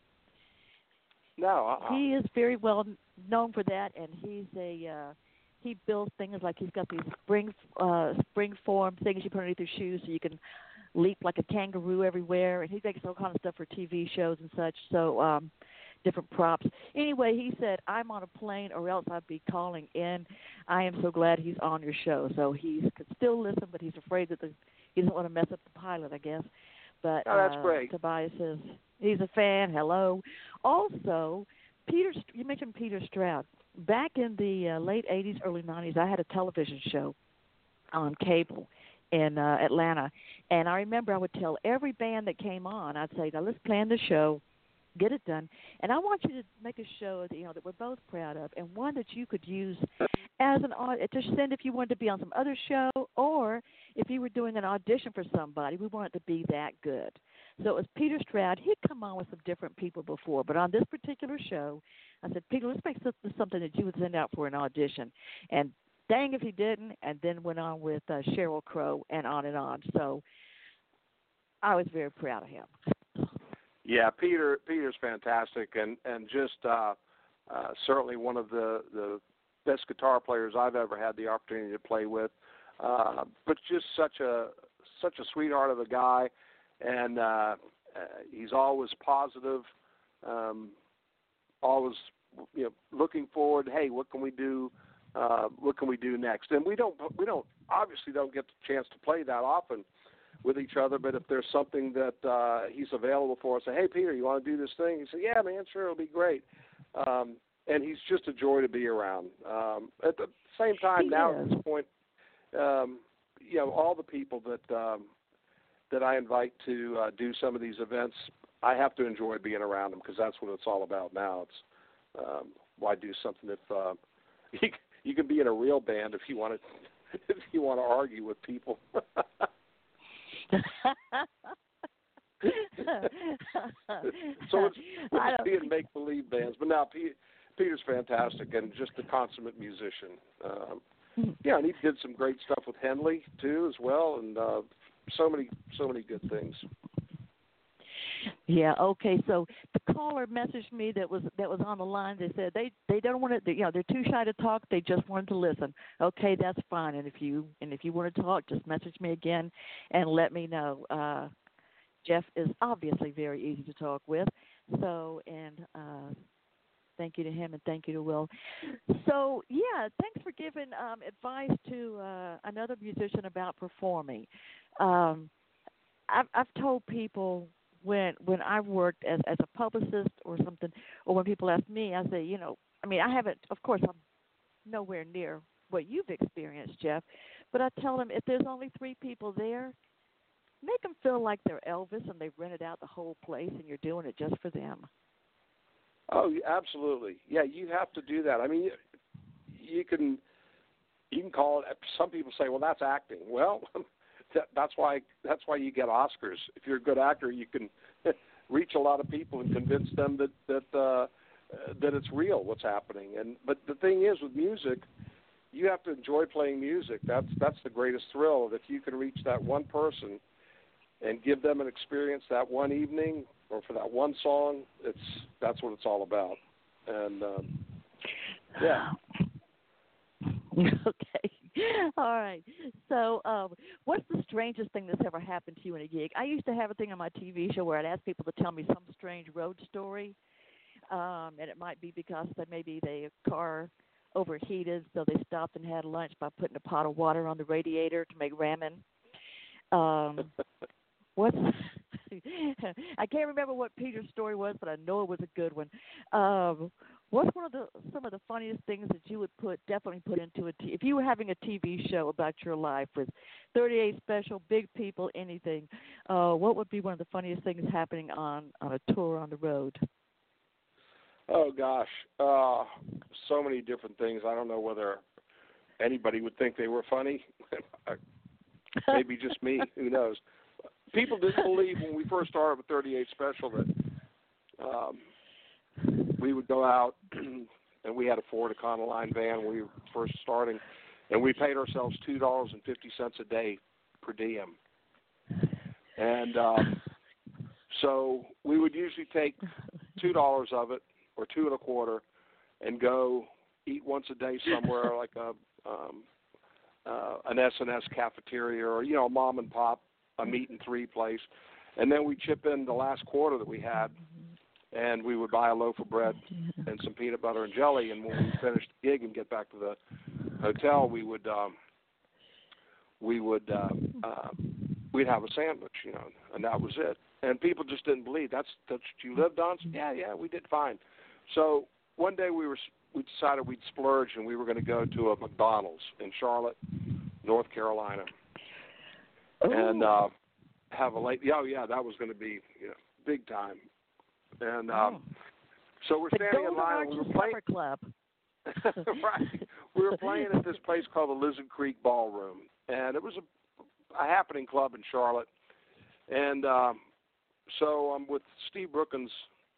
no, uh-uh. He is very well known for that, and he's a uh, he builds things like he's got these spring uh, spring form things you put underneath your shoes so you can leap like a kangaroo everywhere, and he makes all kind of stuff for TV shows and such. So um, different props. Anyway, he said I'm on a plane, or else I'd be calling in. I am so glad he's on your show. So he could still listen, but he's afraid that the, he doesn't want to mess up the pilot, I guess. But Oh, that's uh, great. Tobias says he's a fan. Hello. Also, Peter, you mentioned Peter Stroud. Back in the uh, late '80s, early '90s, I had a television show on cable in uh, Atlanta, and I remember I would tell every band that came on, I'd say, "Now let's plan the show." Get it done, and I want you to make a show that you know that we're both proud of, and one that you could use as an to send if you wanted to be on some other show, or if you were doing an audition for somebody. We want it to be that good. So it was Peter Stroud. He'd come on with some different people before, but on this particular show, I said, Peter, let's make something that you would send out for an audition. And dang if he didn't, and then went on with uh, Sheryl Crow and on and on. So I was very proud of him. Yeah, Peter Peter's fantastic and and just uh, uh, certainly one of the the best guitar players I've ever had the opportunity to play with. Uh, but just such a such a sweetheart of a guy, and uh, uh, he's always positive, um, always you know looking forward. Hey, what can we do? Uh, what can we do next? And we don't we don't obviously don't get the chance to play that often with each other. But if there's something that uh, he's available for, us, say, hey Peter, you want to do this thing? He said, yeah, man, sure, it'll be great. Um, and he's just a joy to be around. Um, at the same time, He now is. at this point, um, you know, all the people that um, that I invite to uh, do some of these events, I have to enjoy being around them because that's what it's all about now. It's um, why do something if uh, you, you can be in a real band if you want to if you want to argue with people. so it's, it's being make believe bands, but now Pete, Peter's fantastic and just a consummate musician. Um, hmm. yeah, and he did some great stuff with Henley too, as well, and uh, so many, so many good things. Yeah. Okay. So the caller messaged me that was that was on the line. They said they they don't want to. You know, they're too shy to talk. They just wanted to listen. Okay, that's fine. And if you and if you want to talk, just message me again and let me know. Uh, Jeff is obviously very easy to talk with. So and thank you to him and thank you to Will. So yeah, thanks for giving um, advice to uh, another musician about performing. Um, I've, I've told people when when I've worked as as a publicist or something, or when people ask me, I say, you know, I mean, I haven't. Of course, I'm nowhere near what you've experienced, Jeff. But I tell them if there's only three people there, make them feel like they're Elvis and they've rented out the whole place and you're doing it just for them. Oh, absolutely. Yeah, you have to do that. I mean, you can you can call it. Some people say, "Well, that's acting." Well, that, that's why that's why you get Oscars. If you're a good actor, you can reach a lot of people and convince them that that uh, that it's real what's happening. And but the thing is with music, you have to enjoy playing music. That's that's the greatest thrill. If you can reach that one person and give them an experience that one evening or for that one song, it's that's what it's all about. And um, yeah. okay. All right. So, um, what's the strangest thing that's ever happened to you in a gig? I used to have a thing on my TV show where I'd ask people to tell me some strange road story, um, and it might be because they, maybe their car overheated, so they stopped and had lunch by putting a pot of water on the radiator to make ramen. Um, what's I can't remember what Peter's story was, but I know it was a good one. Um, what's one of the some of the funniest things that you would put definitely put into a t- if you were having a TV show about your life with 38 special big people anything? Uh, what would be one of the funniest things happening on on a tour on the road? Oh gosh, uh, so many different things. I don't know whether anybody would think they were funny. Maybe just me. Who knows? People didn't believe when we first started with 38 Special that um, we would go out and we had a Ford Econoline van when we were first starting, and we paid ourselves two dollars and fifty cents a day per diem, and um, so we would usually take two dollars of it or two and a quarter, and go eat once a day somewhere like a um, uh, an S and S cafeteria or you know a mom and pop a meat and three place, and then we chip in the last quarter that we had, and we would buy a loaf of bread and some peanut butter and jelly. And when we finished the gig and get back to the hotel, we would um, we would uh, uh, we'd have a sandwich, you know, and that was it. And people just didn't believe that's that's what you lived on. Yeah, yeah, we did fine. So one day we were we decided we'd splurge and we were going to go to a McDonald's in Charlotte, North Carolina and uh, have a late. Oh yeah, that was going to be you know, big time. And um, oh. so we're the standing Golden in line. Arches we were playing. Club. right. We were playing at this place called the Lizard Creek Ballroom, and it was a, a happening club in Charlotte. And um, so I'm with Steve Brookins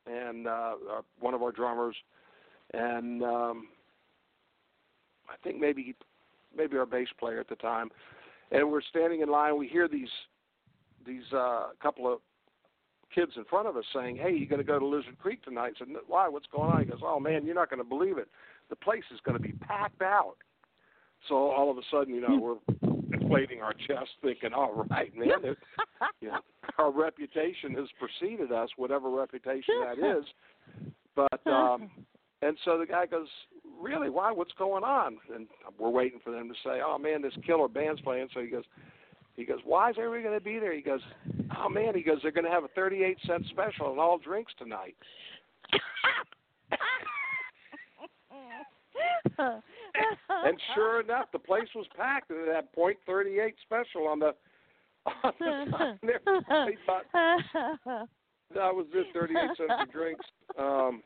and uh, uh, one of our drummers, and um, I think maybe maybe our bass player at the time and we're standing in line. We hear these these uh, couple of kids in front of us saying, "Hey, you going to go to Lizard Creek tonight?" I said, "Why? What's going on?" He goes, "Oh man, you're not going to believe it. The place is going to be packed out." So all of a sudden, you know, we're inflating our chest, thinking, "All right, man, it, you know, our reputation has preceded us, whatever reputation that is." But um, and so the guy goes, really, why? What's going on? And we're waiting for them to say, oh man, this killer band's playing. So he goes, he goes, why is everybody going to be there? He goes, oh man, he goes, they're going to have a 38 cent special and all drinks tonight. and sure enough, the place was packed, and it had point thirty eight special on the on the thought that was it, thirty eight cents for drinks. Um,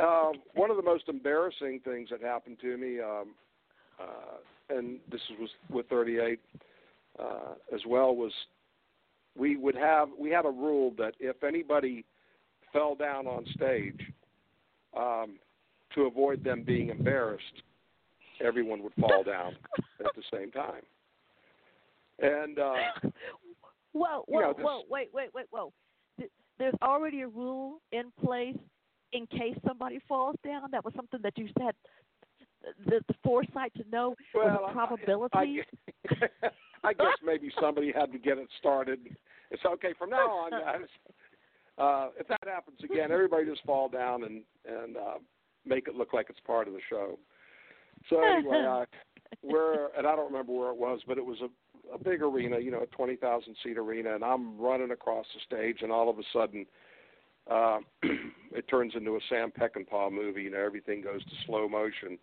um, one of the most embarrassing things that happened to me, um, uh, and this was with 38 uh, as well, was we would have we had a rule that if anybody fell down on stage, um, to avoid them being embarrassed, everyone would fall down at the same time. And uh, whoa, you know, whoa, this- whoa, wait, wait, wait, whoa. Th- There's already a rule in place in case somebody falls down. That was something that you said the, the foresight to know well, a I-. I, I guess maybe somebody had to get it started. It's okay from now on, guys. Uh, if that happens again, everybody just fall down and and uh, make it look like it's part of the show. So anyway, uh, we're and I don't remember where it was, but it was a, a big arena, you know, a twenty thousand seat arena, and I'm running across the stage, and all of a sudden, uh, it turns into a Sam Peckinpah movie. You know, everything goes to slow motion,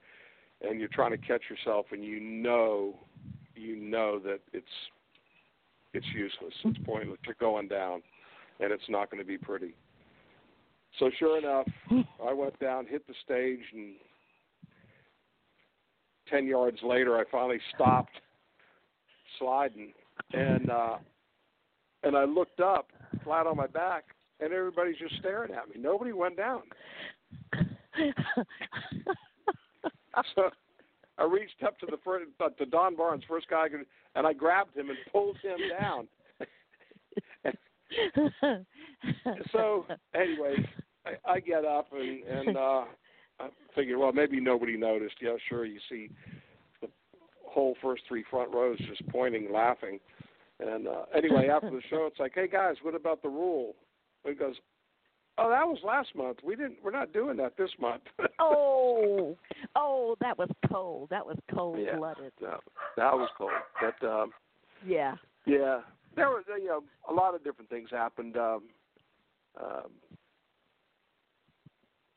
and you're trying to catch yourself, and you know, you know that it's it's useless, it's pointless, you're going down, and it's not going to be pretty. So sure enough, I went down, hit the stage, and ten yards later, I finally stopped sliding, and uh, and I looked up, flat on my back, and everybody's just staring at me. Nobody went down. So I reached up to the first, uh, to Don Barnes, first guy, I could, and I grabbed him and pulled him down. so anyway, I, I get up and and uh, I figured, well, maybe nobody noticed. Yeah, sure. You see the whole first three front rows just pointing, laughing. And uh, anyway, after the show, it's like, hey guys, what about the rule? He goes, oh, that was last month. We didn't. We're not doing that this month. oh, oh, that was cold. That was cold Yeah. blooded. No, that was cold. But um, Yeah. yeah, there was you know a lot of different things happened. Um, um,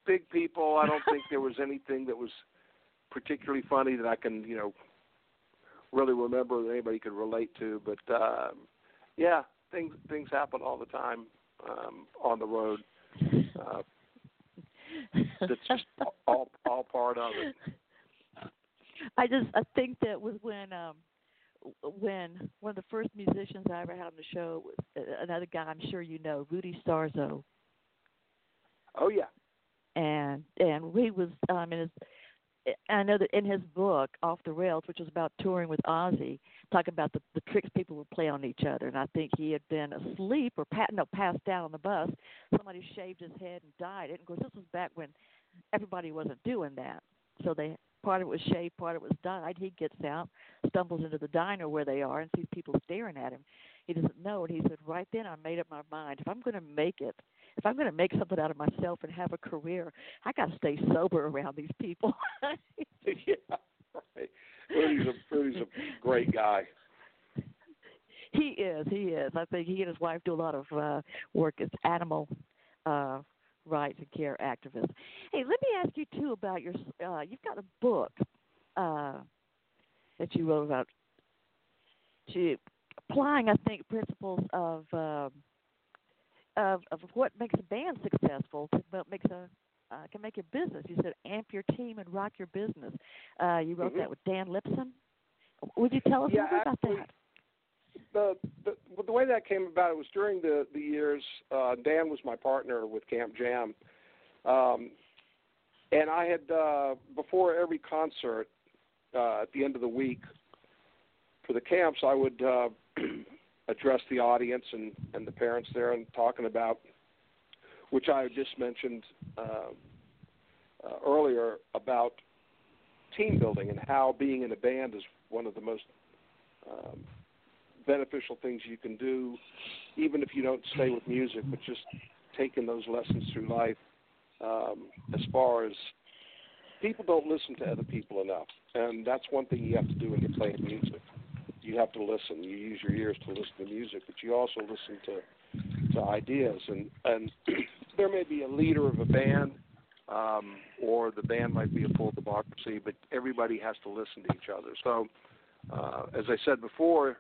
big people. I don't think there was anything that was particularly funny that I can you know really remember that anybody could relate to. But um, yeah, things things happen all the time um, on the road. Uh, that's just all all part of it. I just I think that was when um when one of the first musicians I ever had on the show was uh, another guy I'm sure you know, Rudy Sarzo, Oh yeah. and and he was um in his I know that in his book Off the Rails, which was about touring with Ozzy, talking about the the tricks people would play on each other, and I think he had been asleep or pat, no passed out on the bus. Somebody shaved his head and died. And of course, this was back when everybody wasn't doing that, so they part of it was shaved, part of it was dyed. He gets out, stumbles into the diner where they are, and sees people staring at him. He doesn't know, and he said, right then I made up my mind. If I'm going to make it, if I'm going to make something out of myself and have a career, I got to stay sober around these people. yeah, right. Rudy's a Rudy's a great guy. he is, he is. I think he and his wife do a lot of uh work as animal uh rights and care activists. Hey, let me ask you too about your uh you've got a book uh that you wrote about to applying I think principles of um of of what makes a band successful to what makes a uh, can make your business. You said amp your team and rock your business. Uh, you wrote Mhm. that with Dan Lipson. Would you tell us Yeah, a little bit about that? The, the the way that came about it was during the the years. Uh, Dan was my partner with Camp Jam, um, and I had uh, before every concert uh, at the end of the week for the camps, I would uh, address the audience and and the parents there and talking about which I just mentioned uh, uh, earlier about team building and how being in a band is one of the most um, beneficial things you can do, even if you don't stay with music, but just taking those lessons through life. Um, as far as people don't listen to other people enough, and that's one thing you have to do when you're playing music. You have to listen. You use your ears to listen to music, but you also listen to to ideas. And and there may be a leader of a band, um, or the band might be a full democracy, but everybody has to listen to each other. So, uh, as I said before,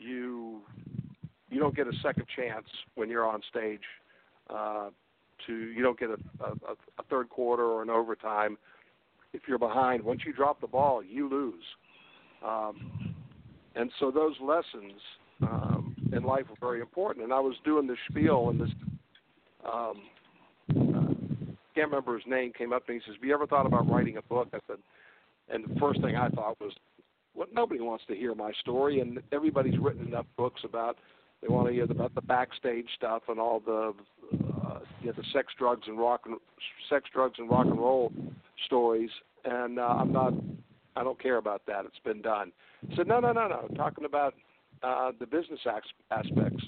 you you don't get a second chance when you're on stage. Uh, to you don't get a, a, a third quarter or an overtime. If you're behind, once you drop the ball, you lose. Um, and so those lessons um, in life were very important. And I was doing this spiel, and this um, uh, can't remember his name came up to me. He says, "Have you ever thought about writing a book?" I said, and the first thing I thought was, "What? Nobody wants to hear my story, and everybody's written enough books about." They want to hear about the backstage stuff and all the uh, you know, the sex, drugs, and rock and sex, drugs, and rock and roll stories. And uh, I'm not, I don't care about that. It's been done. Said, no, no, no, no. Talking about uh, the business aspects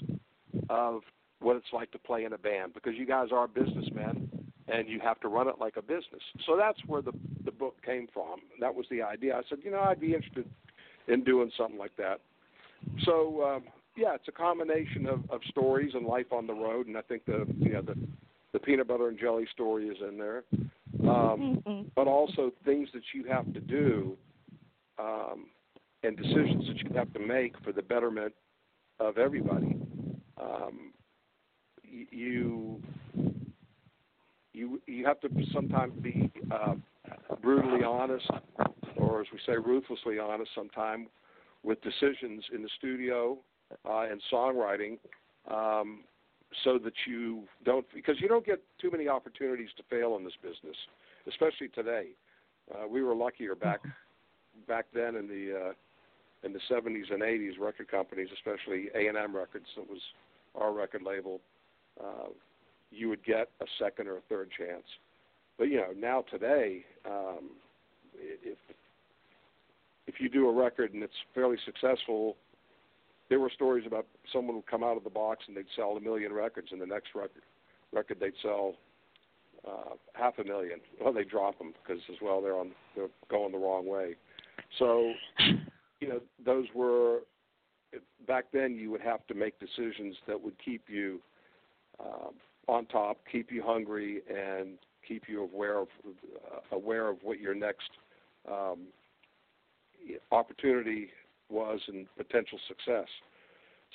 of what it's like to play in a band because you guys are businessmen and you have to run it like a business. So that's where the book came from. That was the idea. I said, you know, I'd be interested in doing something like that. So um, yeah, it's a combination of, of stories and life on the road, and I think the you know the the peanut butter and jelly story is in there, um, mm-hmm. but also things that you have to do um, and decisions that you have to make for the betterment of everybody. Um, you you you have to sometimes be uh, brutally honest, or as we say, ruthlessly honest. Sometimes with decisions in the studio uh, and songwriting, um, so that you don't because you don't get too many opportunities to fail in this business, especially today. Uh, we were luckier back back then in the uh, in the 70s and 80s. Record companies, especially A and M Records, that was our record label. Uh, you would get a second or a third chance. But you know, now today, um, if if you do a record and it's fairly successful, there were stories about someone would come out of the box and they'd sell a million records, and the next record record they'd sell uh, half a million. Well, they drop them because as well they're on they're going the wrong way. So, you know, those were back then. You would have to make decisions that would keep you uh, on top, keep you hungry, and keep you aware of uh, aware of what your next um, opportunity was and potential success.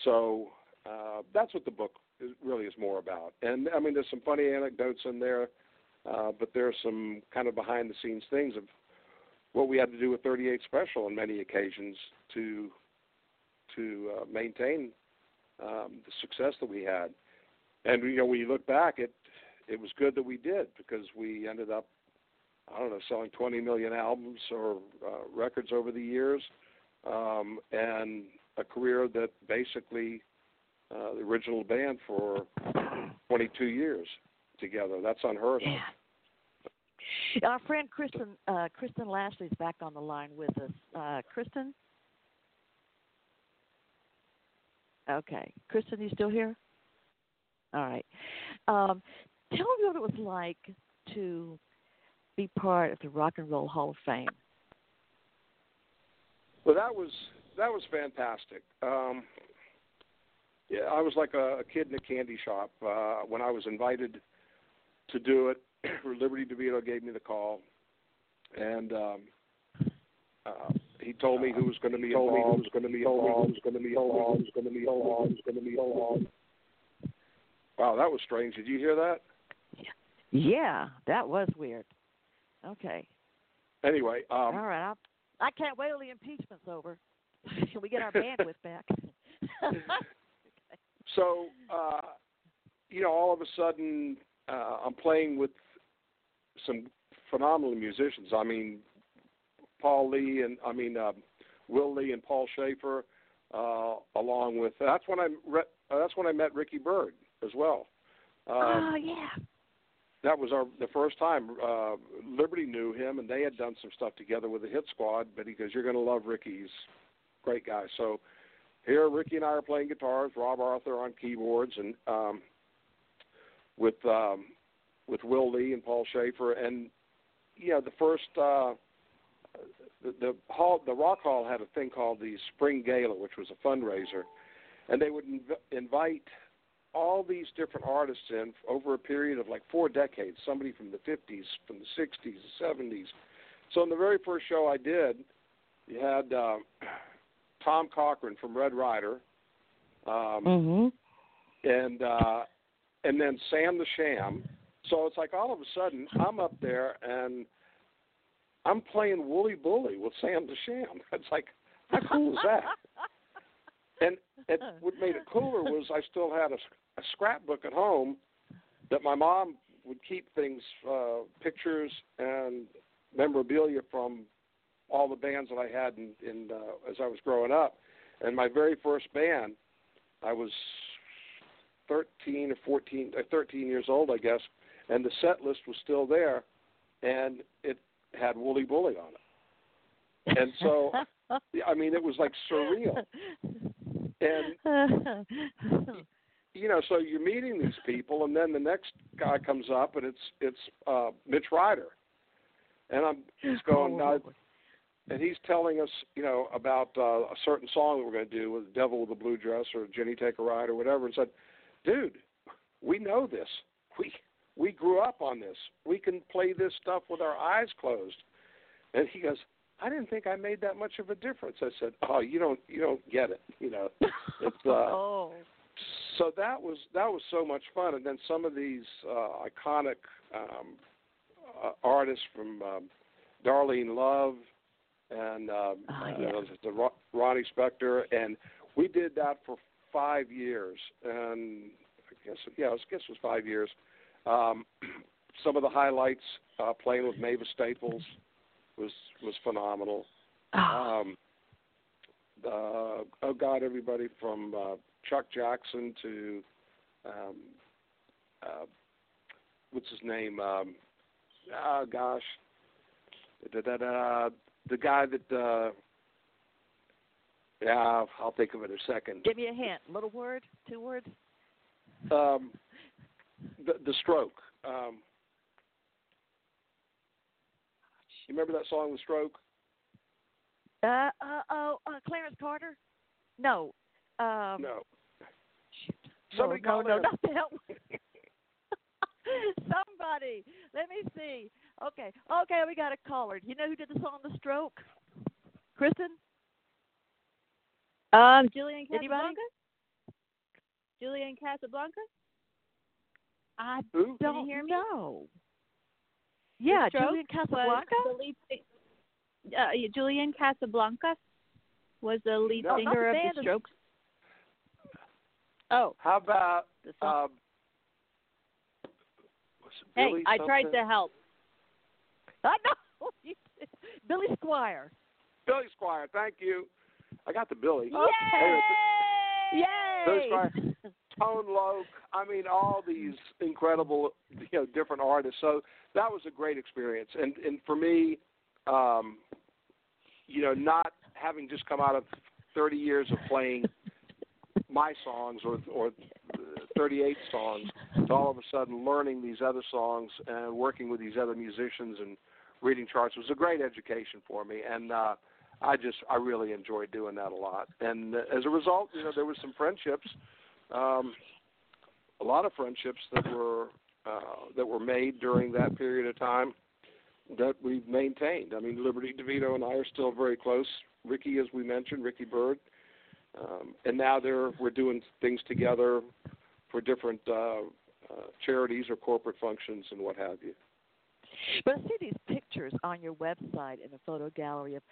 So uh, that's what the book is, really is more about. And I mean, there's some funny anecdotes in there, uh, but there's some kind of behind the scenes things of what we had to do with 38 Special on many occasions to to uh, maintain um, the success that we had. And you know, when you look back, it it was good that we did because we ended up I don't know selling 20 million albums or uh, records over the years um, and a career that basically uh, the original band for 22 years together. That's unheard of. Yeah. Our friend Kristen uh, Kristen Lashley is back on the line with us. Uh, Kristen. Okay, Kristen, you still here? All right. Um, tell me what it was like to be part of the Rock and Roll Hall of Fame. Well, that was that was fantastic. Um, yeah, I was like a, a kid in a candy shop uh, when I was invited to do it. Liberty DeVito gave me the call, and um, uh, he told me who was going to be involved. Who was going to be involved. Who was going to be involved. Who was going to be involved. Who was going to be involved. Wow, that was strange. Did you hear that? Yeah, that was weird. Okay. Anyway, um, all right. I'll, I can't wait till the impeachment's over. Can we get our bandwidth back? so, uh, you know, all of a sudden, uh, I'm playing with some phenomenal musicians. I mean, Paul Lee and I mean uh, Will Lee and Paul Shaffer, uh, along with that's when I re- uh, that's when I met Ricky Byrd as well. Um, oh yeah that was our the first time uh, Liberty knew him, and they had done some stuff together with the Hit Squad. But he goes, "You're going to love Ricky. He's a great guy." So here, Ricky and I are playing guitars, Rob Arthur on keyboards, and um, with um, with Will Lee and Paul Shaffer, and you know the first uh, the, the hall, the Rock Hall had a thing called the Spring Gala, which was a fundraiser, and they would inv- invite all these different artists in over a period of like four decades. Somebody from the 50s, from the 60s, the 70s. So in the very first show I did, you had uh, Tom Cochrane from Red Rider, um, mm-hmm. and uh, and then Sam the Sham. So it's like all of a sudden I'm up there and I'm playing Wooly Bully with Sam the Sham. It's like how cool is that? and and what made it cooler was I still had a, a scrapbook at home that my mom would keep things, uh, pictures and memorabilia from all the bands that I had in, in uh, as I was growing up. And my very first band, I was 13 or 14, uh, 13 years old, I guess, and the set list was still there, and it had Wooly Bully on it. And so, I mean, it was like surreal. And you know, so you're meeting these people, and then the next guy comes up, and it's it's uh, Mitch Ryder, and I'm he's going now, and he's telling us, you know, about uh, a certain song that we're going to do with "Devil with a Blue Dress" or "Jenny Take a Ride" or whatever, and said, "Dude, we know this. We we grew up on this. We can play this stuff with our eyes closed." And he goes, I didn't think I made that much of a difference. I said, "Oh, you don't, you don't get it. You know, it's uh, oh so that was that was so much fun, and then some of these uh, iconic um, uh, artists from um, Darlene Love and um, oh, yeah. uh, the Ro- Ronnie Spector, and we did that for five years, and I guess yeah, I guess it was five years. Um, some of the highlights uh, playing with Mavis Staples was was phenomenal. Oh. Um, uh, oh God, everybody from uh, Chuck Jackson to um, uh, what's his name? Um, oh gosh, da, da, da, the guy that. Uh, yeah, I'll think of it in a second. Give me a hint. Little word, two words. Um, the the stroke. Um, you remember that song, The Stroke? Uh, uh, oh, uh, Clarence Carter. No. Um, no. Shoot. Somebody no, call no, in. no, not that one. Somebody. Let me see. Okay. Okay, we got a caller. You know who did the song The Stroke? Kristen? Um, Julian Anybody? Casablanca. Julian Casablanca. I Who? Can you don't hear me? know. Yeah, Stroke Julian was Casablanca. the lead uh, Julian Casablanca was the lead No. Singer the of the Strokes. Oh, How about um, hey, I tried to help. I know. Billy Squier. Billy Squier. Thank you. I got the Billy. Yay! Billy Squier, Tone Loc. I mean, all these incredible, you know, different artists. So that was a great experience. And and for me, um, you know, not having just come out of 30 years of playing my songs or or 38 songs to all of a sudden learning these other songs and working with these other musicians and reading charts was a great education for me and uh I just I really enjoyed doing that a lot and as a result you know there was some friendships um a lot of friendships that were uh that were made during that period of time that we've maintained. I mean Liberty DeVito and I are still very close. Ricky as we mentioned, Ricky Byrd. Um, and now they're we're doing things together for different uh, uh, charities or corporate functions and what have you. But I see these pictures on your website in the photo gallery of,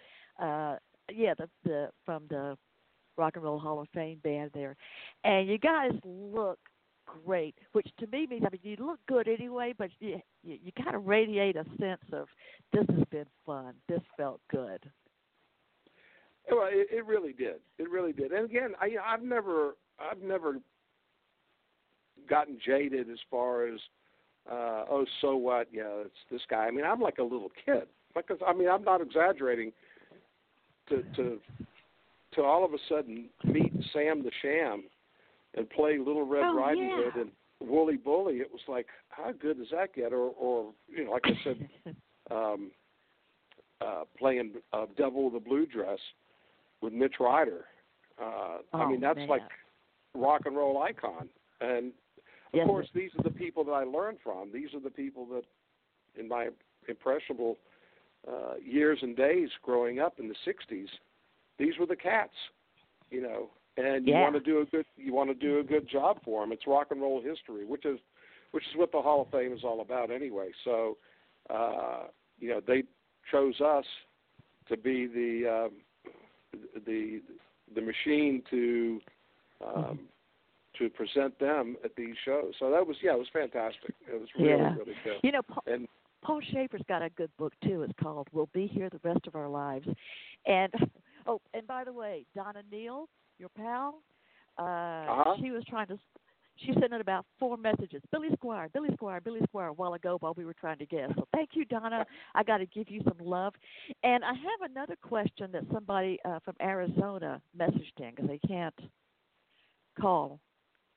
uh, yeah, the the from the Rock and Roll Hall of Fame band there, and you guys look great. Which to me means, I mean, you look good anyway, but you you, you kind of radiate a sense of this has been fun. This felt good. Well, it, it really did. It really did. And again, I, I've never, I've never gotten jaded as far as, uh, oh, so what? Yeah, it's this guy. I mean, I'm like a little kid. Because I mean, I'm not exaggerating. To to to all of a sudden meet Sam the Sham and play Little Red Oh, Riding yeah. Hood and Wooly Bully. It was like, how good does that get? Or or you know, like I said, um, uh, playing uh, Devil with a Blue Dress with Mitch Ryder. Uh, I Oh, mean, that's man. like rock and roll icon. And of Yes, course, these are the people that I learned from. These are the people that, in my impressionable uh, years and days growing up in the '60s, these were the cats. You know, and you Yeah. want to do a good you want to do a good job for them. It's rock and roll history, which is which is what the Hall of Fame is all about anyway. So, uh, you know, they chose us to be the um, the the machine to um, Mm-hmm. to present them at these shows. So that was yeah, it was fantastic. It was really Yeah. really good. You know, Paul, And Paul Shaffer's got a good book too. It's called "We'll Be Here the Rest of Our Lives." And oh, and by the way, Donna Neal, your pal, uh, Uh-huh. she was trying to. She sent in about four messages. Billy Squier, Billy Squier, Billy Squier, a while ago while we were trying to guess. So thank you, Donna. I got to give you some love. And I have another question that somebody uh, from Arizona messaged in because they can't call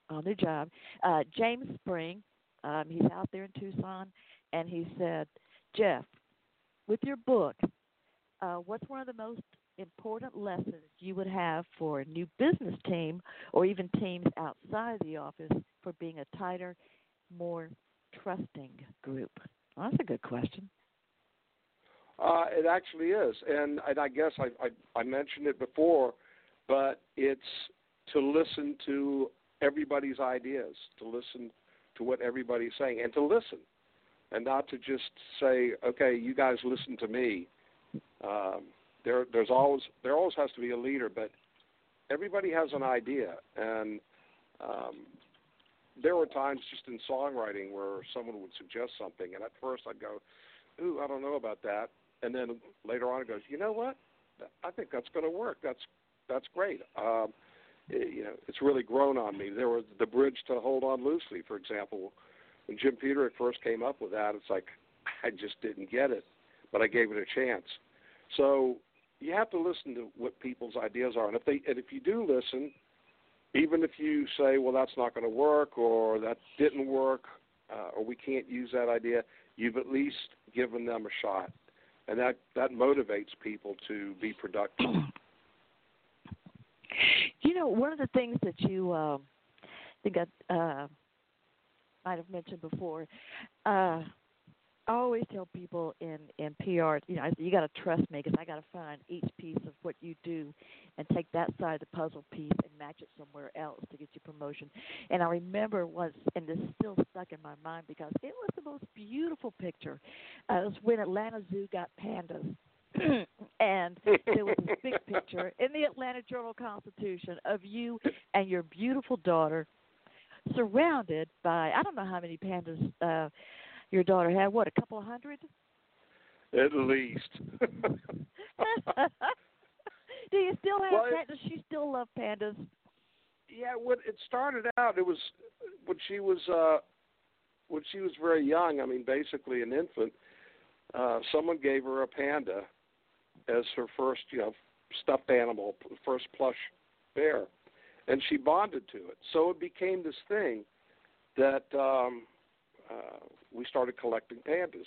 on their job. Uh, James Spring, um, he's out there in Tucson, and he said, Jeff, with your book, uh, what's one of the most important lessons you would have for a new business team or even teams outside the office for being a tighter, more trusting group? Well, that's a good question. Uh, it actually is, and, and I guess I, I I mentioned it before, but it's to listen to everybody's ideas, to listen to what everybody's saying, and to listen, and not to just say, okay, you guys listen to me. Um, there there's always there always has to be a leader, but everybody has an idea, and um, there were times just in songwriting where someone would suggest something, and at first I'd go, ooh, I don't know about that and then later on it goes, you know what? I think that's going to work. That's that's great. Um, it, you know, it's really grown on me. There was the bridge to hold on loosely, for example. When Jim Peterik first came up with that, it's like I just didn't get it, but I gave it a chance. So you have to listen to what people's ideas are, and if they and if you do listen, even if you say, well, that's not going to work, or that didn't work, uh, or we can't use that idea, you've at least given them a shot and that that motivates people to be productive. You know, one of the things that you um, think I uh, might have mentioned before, uh, always tell people in in PR, you know, you got to trust me because I got to find each piece of what you do and take that side of the puzzle piece and match it somewhere else to get you promotion. And I remember once, and this still stuck in my mind because it was the most beautiful picture. Uh, it was when Atlanta Zoo got pandas. and there was this big picture in the Atlanta Journal Constitution of you and your beautiful daughter surrounded by I don't know how many pandas uh your daughter had what a couple of hundred At least. do you still have Well, pandas does she still love pandas yeah, when it started out, it was when she was uh, when she was very young. I mean, basically an infant. Uh, someone gave her a panda as her first, you know, stuffed animal, first plush bear, and she bonded to it. So it became this thing that um, uh, we started collecting pandas,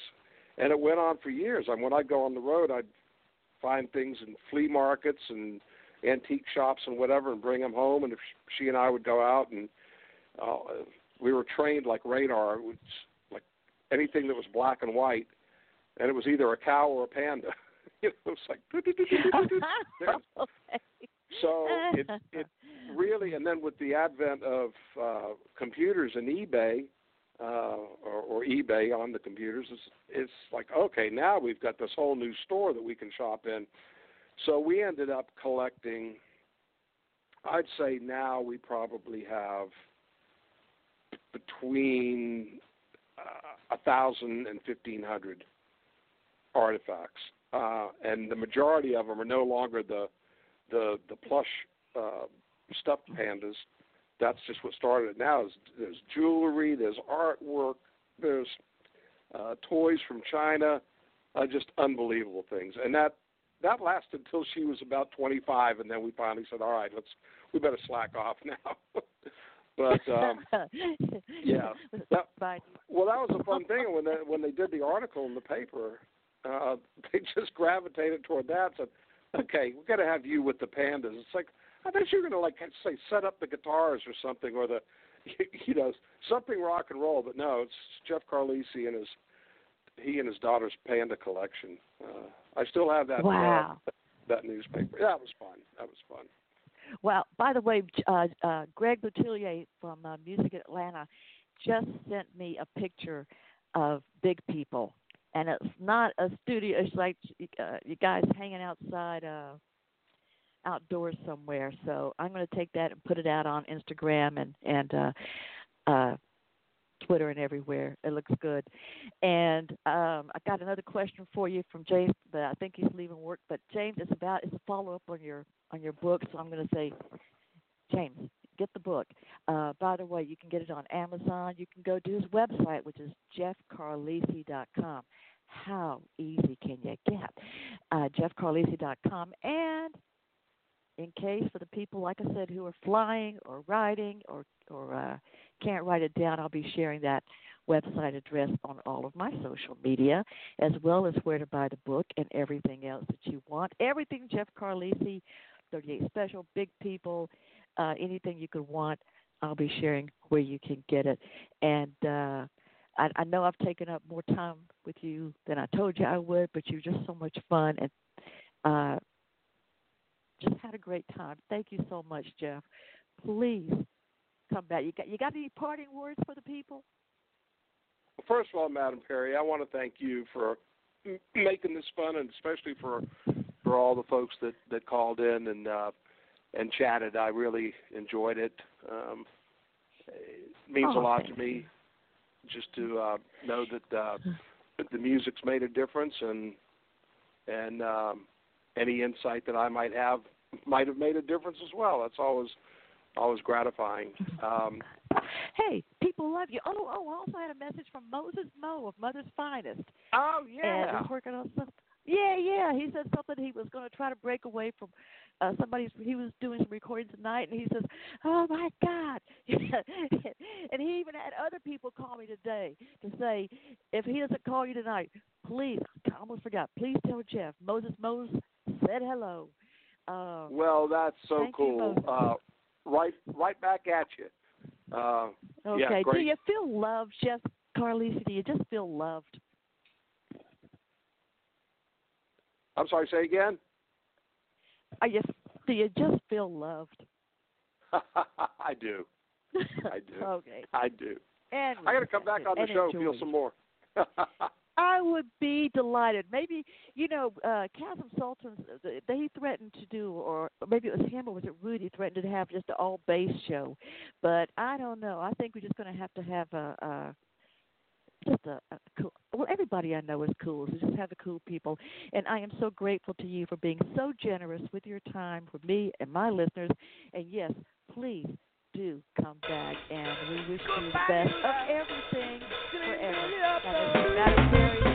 and it went on for years. I mean, when I'd go on the road, I'd find things in flea markets and antique shops and whatever, and bring them home. And if she and I would go out, and uh, we were trained like radar, which like anything that was black and white, and it was either a cow or a panda. you know, it's like okay. so it it really, and then with the advent of uh, computers and eBay, uh, or, or eBay on the computers, it's, it's like okay, now we've got this whole new store that we can shop in. So we ended up collecting. I'd say now we probably have between uh, a thousand and fifteen hundred artifacts, uh, and the majority of them are no longer the the the plush uh, stuffed pandas. That's just what started it. Now is there's jewelry, there's artwork, there's uh, toys from China, uh, just unbelievable things, and that that lasted until she was about 25, and then we finally said, "All right, let's we better slack off now." but um, yeah, that, well, that was a fun thing when they when they did the article in the paper. Uh, they just gravitated toward that. Said, "Okay, we're going to have you with the pandas." It's like I thought you're going to like say set up the guitars or something, or the you know something rock and roll. But no, it's Jeff Carlisi and his he and his daughter's panda collection. Uh, I still have that Wow. uh, that newspaper. That was fun. That was fun. Well, by the way, uh, uh, Greg Boutillier from uh, Music Atlanta just sent me a picture of Big People, and it's not a studio. It's like uh, you guys hanging outside uh, outdoors somewhere. So I'm going to take that and put it out on Instagram and and uh, uh, Twitter and everywhere. It looks good. And um, I got another question for you from James, but I think he's leaving work. But James, it's about it's a follow up on your on your book. So I'm going to say, James, get the book. Uh, by the way, you can get it on Amazon. You can go to his website, which is jeffcarlisi.com. How easy can you get? Uh, jeffcarlisi.com. And in case for the people, like I said, who are flying or riding or or uh, can't write it down, I'll be sharing that website address on all of my social media, as well as where to buy the book and everything else that you want. Everything Jeff Carlisi, 38 Special, Big People, uh, anything you could want, I'll be sharing where you can get it. And uh, I, I know I've taken up more time with you than I told you I would, but you're just so much fun and uh, just had a great time. Thank you so much, Jeff. Please come back. You got you got any parting words for the people? First of all, Madam Perry, I want to thank you for making this fun, and especially for for all the folks that that called in and uh, and chatted. I really enjoyed it. Um, it means oh, a lot to me just to uh, know that uh, the music's made a difference, and and um, any insight that I might have might have made a difference as well. That's always always gratifying. Um, hey, people love you. Oh, oh, I also had a message from Moses Mo of Mother's Finest. Oh yeah, and he's working on something. Yeah, yeah. He said something. He was going to try to break away from uh, somebody's. He was doing some recording tonight, and he says, "Oh my God!" and he even had other people call me today to say, if he doesn't call you tonight, please. I almost forgot. Please tell Jeff Moses Moses said hello. Uh, well, that's so cool. Uh, right, right back at you. Uh, okay. Yeah, do you feel loved, Jeff Carlisi? Do you just feel loved? I'm sorry. Say again. Are you? Do you just feel loved? I do. I do. okay. I do. And I got to come back on the show. enjoy. Feel some more. I would be delighted. Maybe you know, uh Chasm Sultans. They threatened to do, or maybe it was him or was it Rudy threatened to have just an all bass show. But I don't know. I think we're just going to have to have a, a just a, a cool. Well, everybody I know is cool. So just have the cool people. And I am so grateful to you for being so generous with your time for me and my listeners. And yes, please do come back. And we wish you the best of everything forever. Madam Perry.